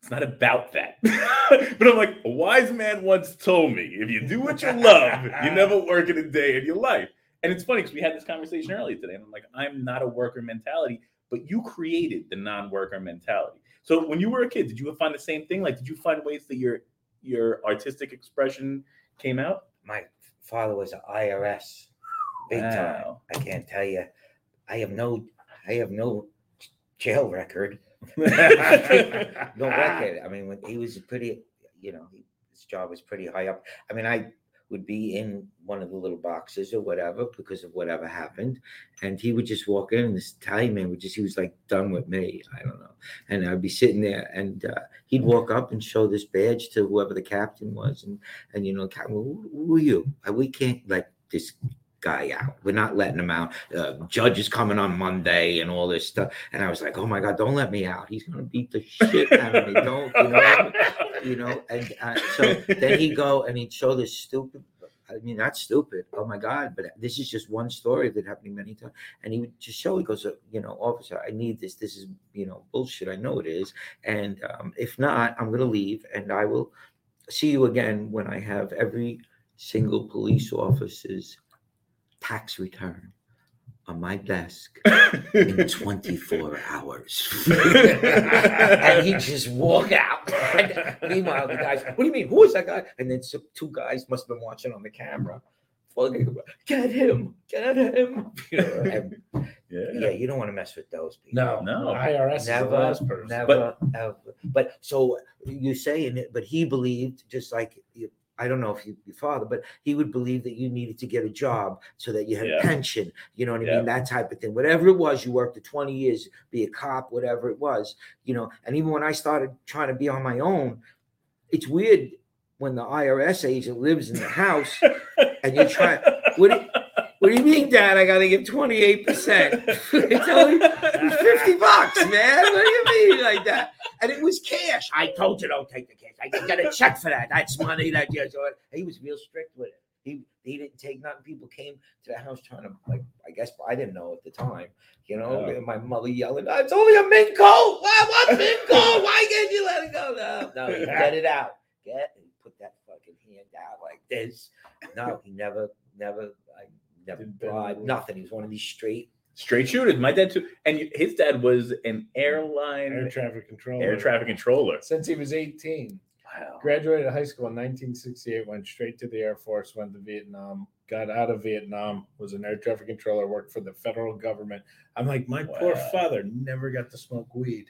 it's not about that. but I'm like, a wise man once told me, if you do what you love, you never work in a day in your life. And it's funny because we had this conversation earlier today, and I'm like, I'm not a worker mentality, but you created the non-worker mentality. So when you were a kid, did you find the same thing? Like, did you find ways that your your artistic expression came out? my father was an IRS, big time. I can't tell you. I have no. I have no jail record. no record. I mean, when he was pretty, you know, he, his job was pretty high up. I mean, I would be in one of the little boxes or whatever because of whatever happened, and he would just walk in, and this Italian man would just, he was like done with me. I don't know, and I'd be sitting there, and uh, he'd walk up and show this badge to whoever the captain was, and and you know, captain, who, who are you? We can't let this guy out. We're not letting him out. Uh, judge is coming on Monday and all this stuff. And I was like, oh my God, don't let me out. He's going to beat the shit out of me. Don't, you know, you know. And uh, so then he'd go and he'd show this stupid, I mean, not stupid. Oh my God. But this is just one story that happened many times. And he would just show, he goes, uh, you know, officer, I need this. This is, you know, bullshit. I know it is. And um, if not, I'm going to leave and I will see you again when I have every single police officer's tax return on my desk in 24 hours. and he just walk out. And meanwhile, the guys, what do you mean? Who is that guy? And then some, two guys must have been watching on the camera. Fucking, Get him, get him. You know, and, yeah. yeah, you don't want to mess with those people. No, No. IRS is the Never, last person. never, ever. But so you're saying it, but he believed, just like you, I don't know if you, your father, but he would believe that you needed to get a job so that you had Yeah. a pension. You know what I Yeah. mean? That type of thing. Whatever it was, you worked for 20 years, be a cop, whatever it was, you know. And even when I started trying to be on my own, it's weird when the IRS agent lives in the house and you try. What do, what do you mean, Dad? I got to give 28%. it's only 50 bucks, man. What do you mean like that? And it was cash. I told you don't take the cash. I got a check for that. That's money that you so he was real strict with it. He he didn't take nothing. People came to the house trying to like I guess I didn't know at the time. You know, my mother yelling, "Oh, it's only a mink coat. Why what mink coat? Why can't you let it go? No, no, get it out. Get and put that fucking hand out like this. No, he never, never, I never bribed, nothing. He was one of these straight Straight shooters. My dad too, and his dad was an airline air traffic controller. Air traffic controller. Since he was 18. Wow. Graduated high school in 1968, went straight to the Air Force, went to Vietnam, got out of Vietnam, was an air traffic controller, worked for the federal government. I'm like, my poor father never got to smoke weed.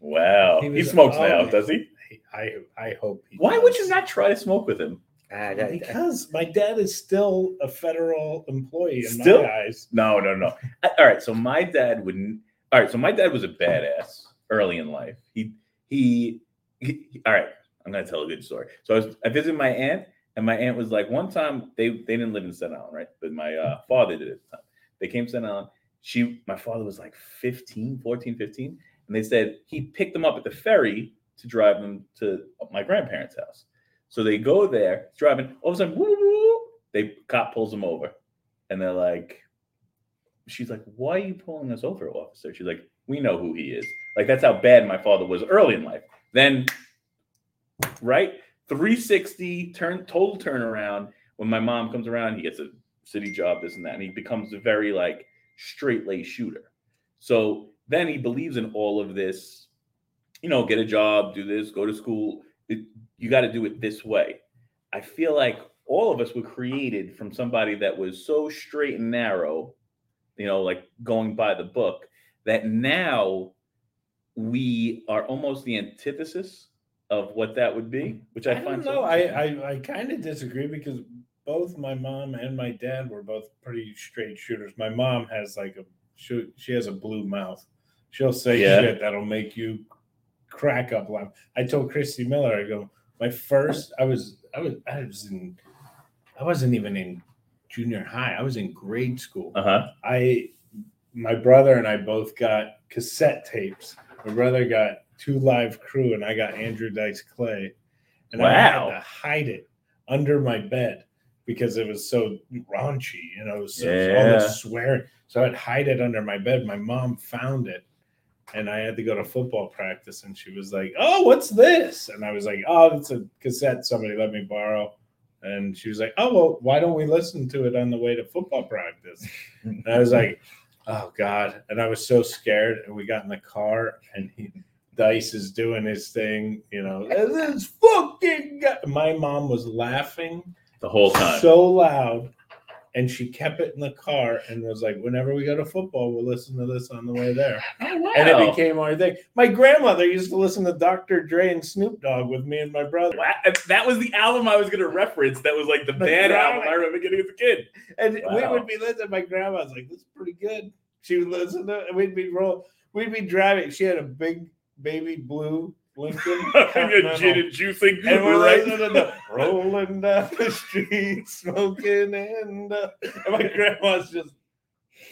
Wow. He He, smokes now, does he? I I hope. He Why would you not try to smoke with him? Ah, that- Because my dad is still a federal employee in Still? my eyes. No, no, no. Uh, All right. So my dad wouldn't. All right. So my dad was a badass early in life. He, he, he all right. I'm gonna tell a good story. So I was I visited my aunt, and my aunt was like, one time they they didn't live in Staten Island, right? But my uh, father did at the time. They came to Staten Island. She, my father was like 15, 14, 15, and they said he picked them up at the ferry to drive them to my grandparents' house. So they go there, driving. All of a sudden, woo, woo, they cop pulls them over, and they're like, she's like, "Why are you pulling us over, officer?" She's like, "We know who he is." Like that's how bad my father was early in life. Then, right, three sixty turn total turnaround. When my mom comes around, he gets a city job, this and that, and he becomes a very like straight laced shooter. So then he believes in all of this. You know, get a job, do this, go to school. It, you got to do it this way. I feel like all of us were created from somebody that was so straight and narrow you know, like going by the book, that now we are almost the antithesis of what that would be, which I, I find know. I. I, I kind of disagree because both my mom and my dad were both pretty straight shooters. My mom has like a she, she has a blue mouth. She'll say Yeah. shit that'll make you crack up laugh. I told Christy Miller, I go, my first, I was I was I was in I wasn't even in junior high. I was in grade school. uh-huh. I my brother and I both got cassette tapes. My brother got Two Live Crew and I got Andrew Dice Clay. And I Wow. had to hide it under my bed because it was so raunchy, you know, so all Yeah. this swearing. So I'd hide it under my bed. My mom found it and I had to go to football practice and she was like, Oh, what's this? And I was like, Oh, it's a cassette somebody let me borrow. And she was like, Oh, well, why don't we listen to it on the way to football practice? And I was like, oh God. And I was so scared. And we got in the car and he Dice is doing his thing, you know. This fucking guy. My mom was laughing The whole time. so loud. And she kept it in the car and was like, whenever we go to football, we'll listen to this on the way there. oh, wow. And it became our thing. My grandmother used to listen to Dr. Dre and Snoop Dogg with me and my brother. Wow. That was the album I was going to reference. That was like the The bad album. I remember getting as a kid. And we would be listening. My grandma's like, "This is pretty good." She would listen to, it. and we'd be roll. We'd be driving. She had a big baby blue Lincoln Your Continental. gin and juicing. and we're right? listening to rolling down the street, smoking, and, uh, and my grandma's just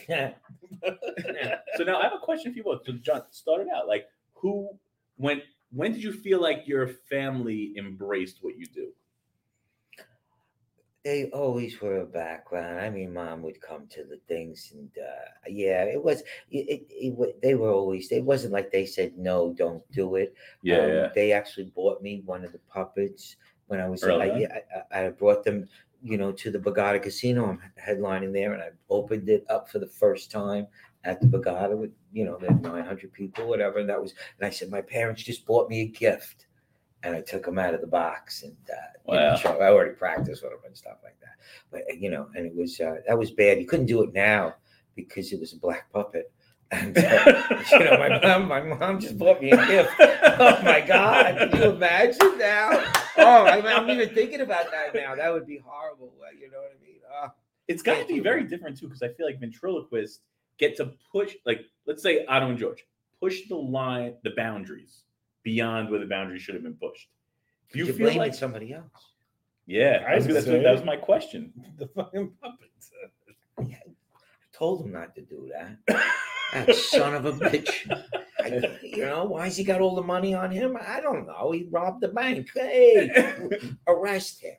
so now I have a question for you both. So John, started out like who when when did you feel like your family embraced what you do? They always were a background. I mean, mom would come to the things, and uh, yeah, it was. It, it, it They were always. It wasn't like they said no, don't do it. Yeah, Um, yeah. They actually bought me one of the puppets when I was. Early I, yeah, I, I brought them you know, to the Borgata Casino. I'm headlining there, and I opened it up for the first time at the Borgata with, you know, the 900 people, whatever. And that was, and I said, my parents just bought me a gift, and I took him out of the box, and uh, you know, Wow. I already practiced with him and stuff like that. But you know, and it was uh, that was bad. You couldn't do it now because it was a black puppet. And uh, you know, my mom, my mom just bought me a gift. Oh my God! Can you imagine now? Oh, I, I'm even thinking about that now. That would be horrible. uh, You know what I mean? Uh, It's got to be very different too, because I feel like ventriloquists get to push, like, let's say Otto and George, push the line, the boundaries beyond where the boundaries should have been pushed. Do you you feel blame like, it somebody else. yeah, I was gonna, that's say that was my question. The fucking puppets. I told him not to do that. That son of a bitch. I- you know, why has he got all the money on him? I don't know. He robbed the bank. Hey, arrest him.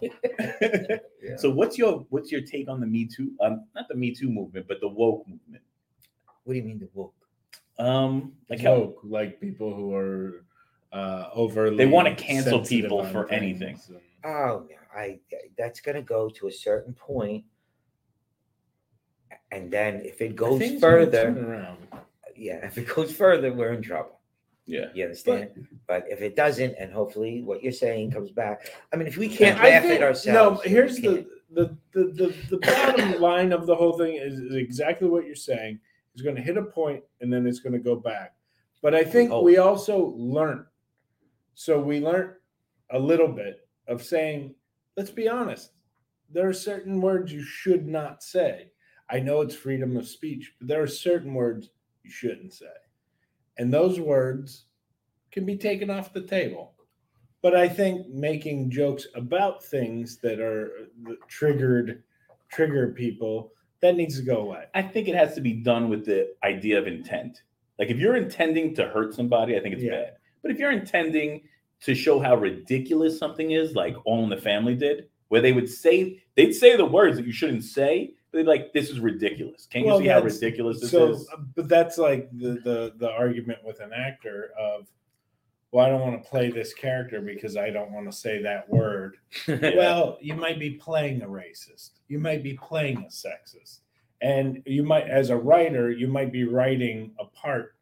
Yeah. So what's your what's your take on the Me Too? Um, not the Me Too movement, but the woke movement. What do you mean the woke? Um, like how like people who are uh, overly. They wanna cancel people for things anything. and- Oh, I that's gonna go to a certain point, and then if it goes Things further, around. yeah, if it goes further, we're in trouble. yeah. You understand? But, if it doesn't, and hopefully what you're saying comes back, I mean, if we can't laugh think- at ourselves, No, here's the the, the the the bottom line of the whole thing is, is exactly what you're saying. It's going to hit a point and then it's going to go back. But I think hope. we also learned. So we learned a little bit of saying, let's be honest. There are certain words you should not say. I know it's freedom of speech, but there are certain words you shouldn't say. And those words can be taken off the table. But I think making jokes about things that are that triggered trigger people that needs to go away. I think it has to be done with the idea of intent. Like if you're intending to hurt somebody, I think it's Yeah. bad. But if you're intending to show how ridiculous something is, like All in the Family did, where they would say they'd say the words that you shouldn't say, but they'd be like, "This is ridiculous." Can you see how ridiculous this so, is? Uh, but that's like the, the the argument with an actor of, well, I don't want to play this character because I don't want to say that word. Well, you might be playing a racist. You might be playing a sexist. And you might, as a writer, you might be writing a part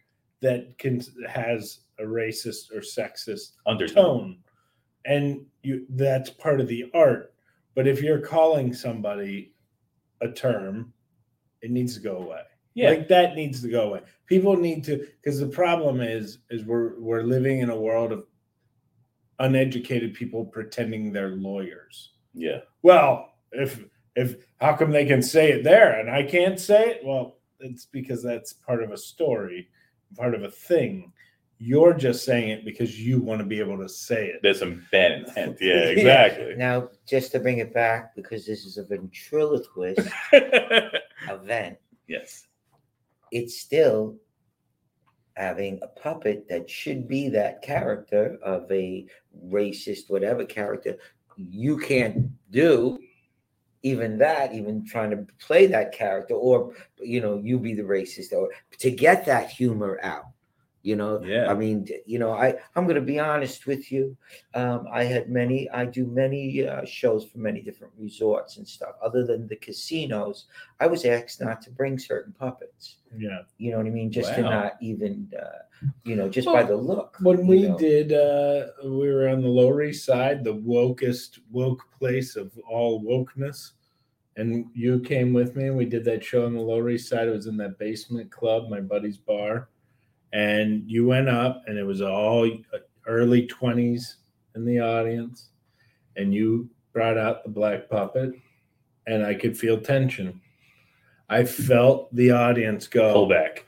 that can has a racist or sexist Undertone. tone and you that's part of the art but if you're calling somebody a term it needs to go away Yeah. like that needs to go away people need to because the problem is is we're we're living in a world of uneducated people pretending they're lawyers yeah. well if if how come they can say it there and i can't say it well it's because that's part of a story part of a thing you're just saying it because you want to be able to say it There's some bad intent. Yeah, Yeah. exactly. Now, just to bring it back, because this is a ventriloquist event, yes. It's still having a puppet that should be that character of a racist, whatever character. You can't do even that, even trying to play that character, or you know, you be the racist, or to get that humor out. You know, Yeah. I mean, you know, I I'm going to be honest with you. Um, I had many, I do many uh, shows for many different resorts and stuff. Other than the casinos, I was asked not to bring certain puppets. yeah You know what I mean? Just to not even, uh, you know, just by the look. when we know. did uh we were on the lower east side the wokest woke place of all wokeness and you came with me and we did that show on the lower east side it was in that basement club my buddy's bar and you went up and it was all uh, early 20s in the audience and you brought out the black puppet and i could feel tension i felt the audience go Pull back.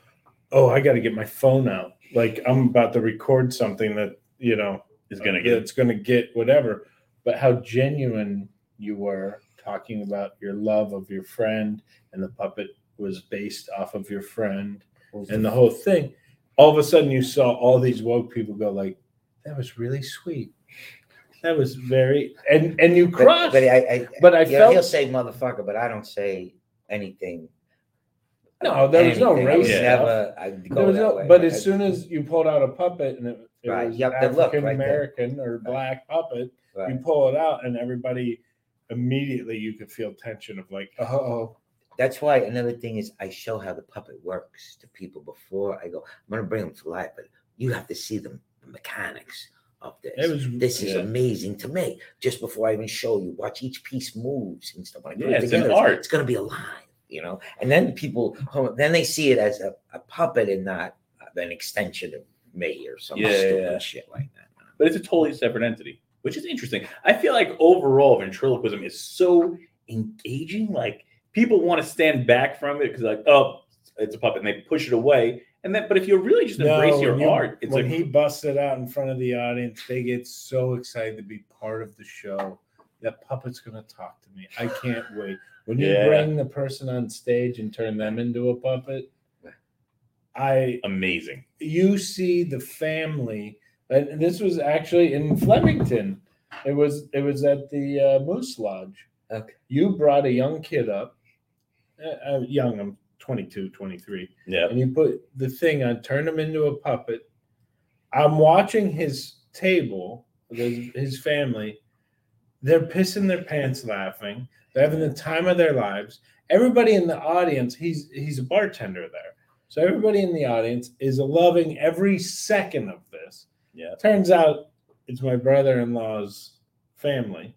oh, I got to get my phone out. Like I'm about to record something that, you know, Is gonna uh, get it's going to get whatever. But how genuine you were talking about your love of your friend and the puppet was based off of your friend and the whole thing. All of a sudden you saw all these woke people go like, that was really sweet. That was very, and, and you but, crushed. but I, I, But I yeah, felt- he'll say motherfucker, but I don't say anything. No, there was no anything. I would race stuff. Never, I go There was that no, way. but I- as soon as you pulled out a puppet and it, it Right, was yep, right African there. American or black puppet, you pull it out and everybody immediately you could feel tension of like, Uh oh, That's why another thing is I show how the puppet works to people before I go. I'm gonna bring them to life, but you have to see them the mechanics of this. was this is amazing to me. Just before I even show you, watch each piece moves and stuff. I put Yeah, it it's an together, art. It's gonna be alive, you know. And then people, then they see it as a, a puppet and not an extension of me or some Yeah, yeah, stupid yeah. shit like that. but it's a totally separate entity, which is interesting. I feel like overall ventriloquism is so engaging. Like people want to stand back from it because like, oh, it's a puppet, and they push it away. And then, but if you really just embrace No, your you- art, it's like when like he busts it out in front of the audience, they get so excited to be part of the show. That puppet's gonna talk to me. I can't wait. When you Yeah. bring the person on stage and turn them into a puppet, I amazing. you see the family, and this was actually in Flemington. It was it was at the uh, Moose Lodge. Okay. You brought a young kid up, uh, uh, young. I'm 22, 23 Yeah. and you put the thing on, turn him into a puppet. I'm watching his table, his, his family. They're pissing their pants laughing. They're having the time of their lives. Everybody in the audience, he's he's a bartender there. So everybody in the audience is loving every second of this. Yeah. Turns out it's my brother-in-law's family.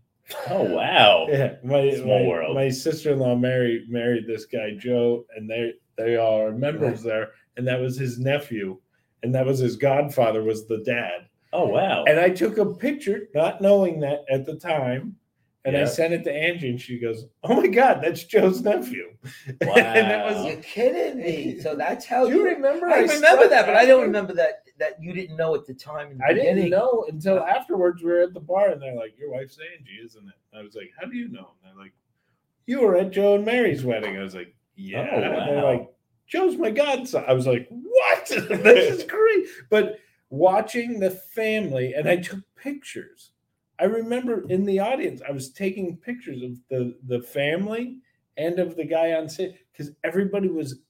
Oh wow. Yeah, my Small my, world. my sister-in-law married married this guy Joe, and they they all are members there, and that was his nephew, and that was his godfather was the dad. Oh wow. And I took a picture, not knowing that at the time, and I sent it to Angie, and she goes, "Oh my God, that's Joe's nephew." and that Wow. was. You're kidding me. So that's how Do you remember? I remember that, but I don't remember that that you didn't know at the time. In the I didn't know until afterwards. We were at the bar, and they're like, "Your wife's Angie, isn't it?" I was like, "How do you know?" And they're like, "You were at Joe and Mary's wedding." I was like, oh, "Yeah." Oh, And they're like, "Joe's my godson." I was like, "What? this is great!" But watching the family, and I took pictures. I remember in the audience, I was taking pictures of the the family and of the guy on stage because everybody was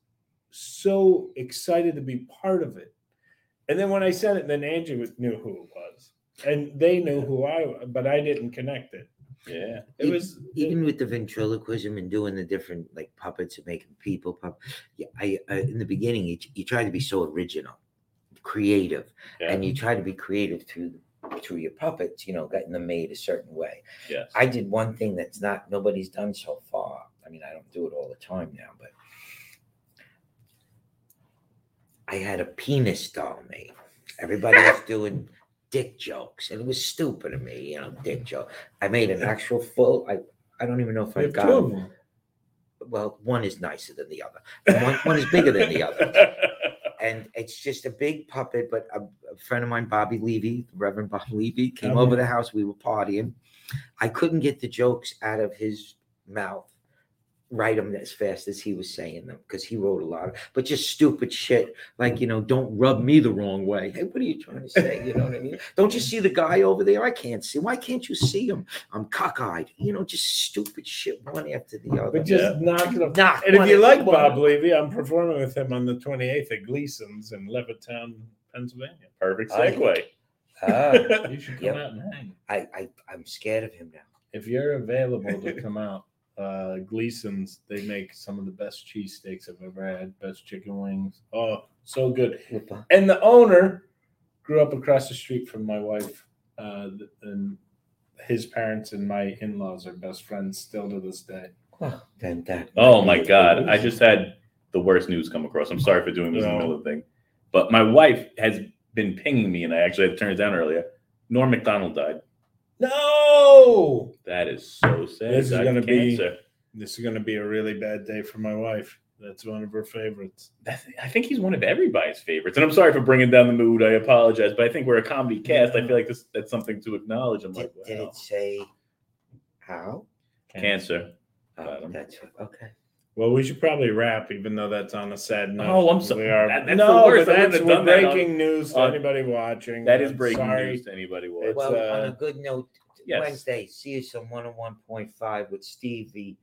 so excited to be part of it. And then when I said it, then Angie was- knew who it was, and they knew who I, was, but I didn't connect it. yeah. It was even with the ventriloquism and doing the different like puppets and making people pup. Yeah, I, I in the beginning you, you try to be so original, creative, Yeah. and you try to be creative through through your puppets. You know, getting them made a certain way. yes. I did one thing that's not nobody's done so far. I mean, I don't do it all the time now, but I had a penis doll made. Everybody was doing dick jokes, and it was stupid of me, you know, dick joke. I made an actual full. I I don't even know if I got. two. Well, one is nicer than the other. and One, one is bigger than the other and it's just a big puppet. But a, a friend of mine, Bobby Levy, Reverend Bob Levy, came Oh, over the house. We were partying. I couldn't get the jokes out of his mouth, write them as fast as he was saying them because he wrote a lot of, but just stupid shit like you know, don't rub me the wrong way. Hey, what are you trying to say? You know what I mean? Don't you see the guy over there? I can't see. Why can't you see him? I'm cockeyed. You know, just stupid shit one after the other. But just knock it off. Knock And if you at- like one- Bob Levy, I'm performing with him on the 28th at Gleason's in Levittown, Pennsylvania. Perfect I- segue. Ah, you should come Yep. out and hang. I, I I'm scared of him now. If you're available to come out, uh, Gleason's, they make some of the best cheesesteaks I've ever had, best chicken wings. Oh, so good. And the owner grew up across the street from my wife, uh, and his parents and my in-laws are best friends still to this day. Well, then that. Oh my god! I just had the worst news come across. I'm sorry for doing this in the middle of the thing, but my wife has been pinging me, and I actually had to turn it down earlier. Norm Macdonald died. No, That is so sad. This is Died gonna of be- cancer. this is going to be a really bad day for my wife. That's one of her favorites. That's, I think he's one of everybody's favorites. And I'm sorry for bringing down the mood. I apologize, but I think we're a comedy cast. I feel like this that's something to acknowledge. I'm Did, like, did it say how? cancer. Oh, Got him. that's okay. Well, we should probably wrap, even though that's on a sad note. Oh, I'm sorry. We are. that- that's no, the worst. but I wouldn't that's that on- breaking news to on- anybody watching. That is breaking sorry. news to anybody watching. Well, on uh, a good note, yes. Wednesday, see us on 101.5 with Stevie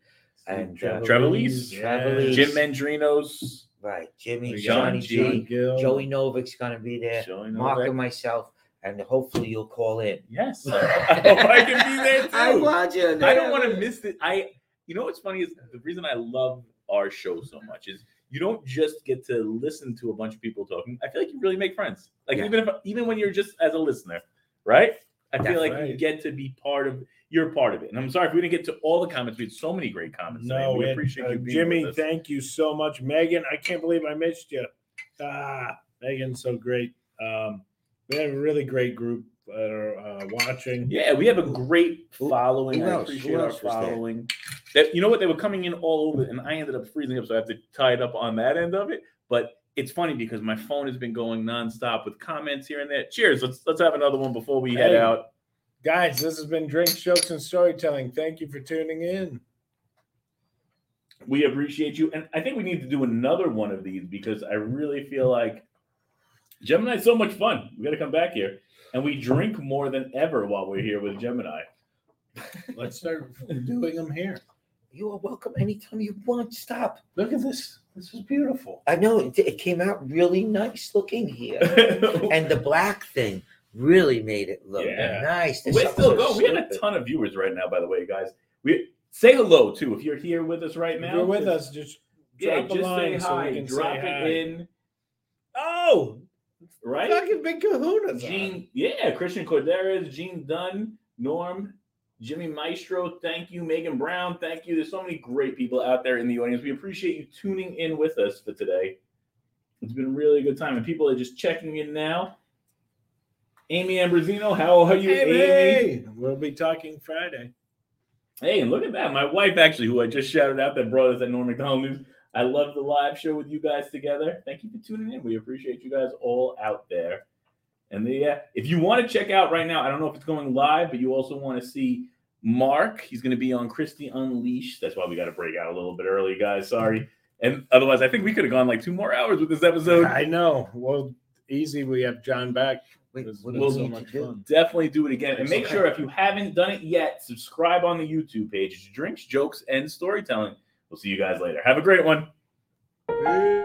and uh, Trevor Lees, Trevor Lees. Jim Mandrinos, right, Jimmy, Johnny John G, Joey Novik's gonna be there, Joey Mark and myself, and hopefully you'll call in. Yes, I hope I can be there too. I want you. I don't want to miss it. I, you know, what's funny is the reason I love our show so much is you don't just get to listen to a bunch of people talking. I feel like you really make friends. Like Yeah. even if even when you're just as a listener, right? I feel like you get to be part of. You're part of it. And I'm sorry if we didn't get to all the comments. We had so many great comments. today. No, we it- appreciate uh, you, being Jimmy. with us. Thank you so much, Megan. I can't believe I missed you. Ah, Megan's so great. Um, we have a really great group that are uh, watching. Yeah, we have a great following. who I else? Who appreciate our else was there? That you know what they were coming in all over, and I ended up freezing up, so I have to tie it up on that end of it. But it's funny because my phone has been going nonstop with comments here and there. Cheers. Let's let's have another one before we head out. Guys, this has been Drinks, Jokes, and Storytelling. Thank you for tuning in. We appreciate you, and I think we need to do another one of these because I really feel like Gemini's so much fun. We got to come back here, and we drink more than ever while we're here with Gemini. Let's start doing them here. You are welcome anytime you want. Stop. Look at this. This is beautiful. I know it, it came out really nice looking here, and the black thing really made it look Yeah. nice. There's We're something still so. We have a ton of viewers right now, by the way, guys. We say hello too if you're here with us right If now. you're with just- us, just yeah, drop a just line say so we hi. can Drop say it hi. in, Oh, right? fucking big kahunas. on. Gene, yeah, Christian Corderas, Gene Dunn, Norm, Jimmy Maestro, thank you, Megan Brown, thank you. There's so many great people out there in the audience. We appreciate you tuning in with us for today. It's been a really good time, and people are just checking in now. Amy Ambrosino, how are you, Hey, Amy? hey, we'll be talking Friday. Hey, and look at that. My wife, actually, who I just shouted out that brought us at Norm Macdonald News. I love the live show with you guys together. Thank you for tuning in. We appreciate you guys all out there. And the, uh, if you want to check out right now, I don't know if it's going live, but you also want to see Mark. He's going to be on Christie Unleashed. That's why we got to break out a little bit early, guys. Sorry. And otherwise, I think we could have gone like two more hours with this episode. I know. Well, easy. We have John back. Wait, It was- what it do was you so much fun. definitely do it again. And make sure if you haven't done it yet, subscribe on the YouTube page. It's Drinks, Jokes, and Storytelling. We'll see you guys later. Have a great one. Peace.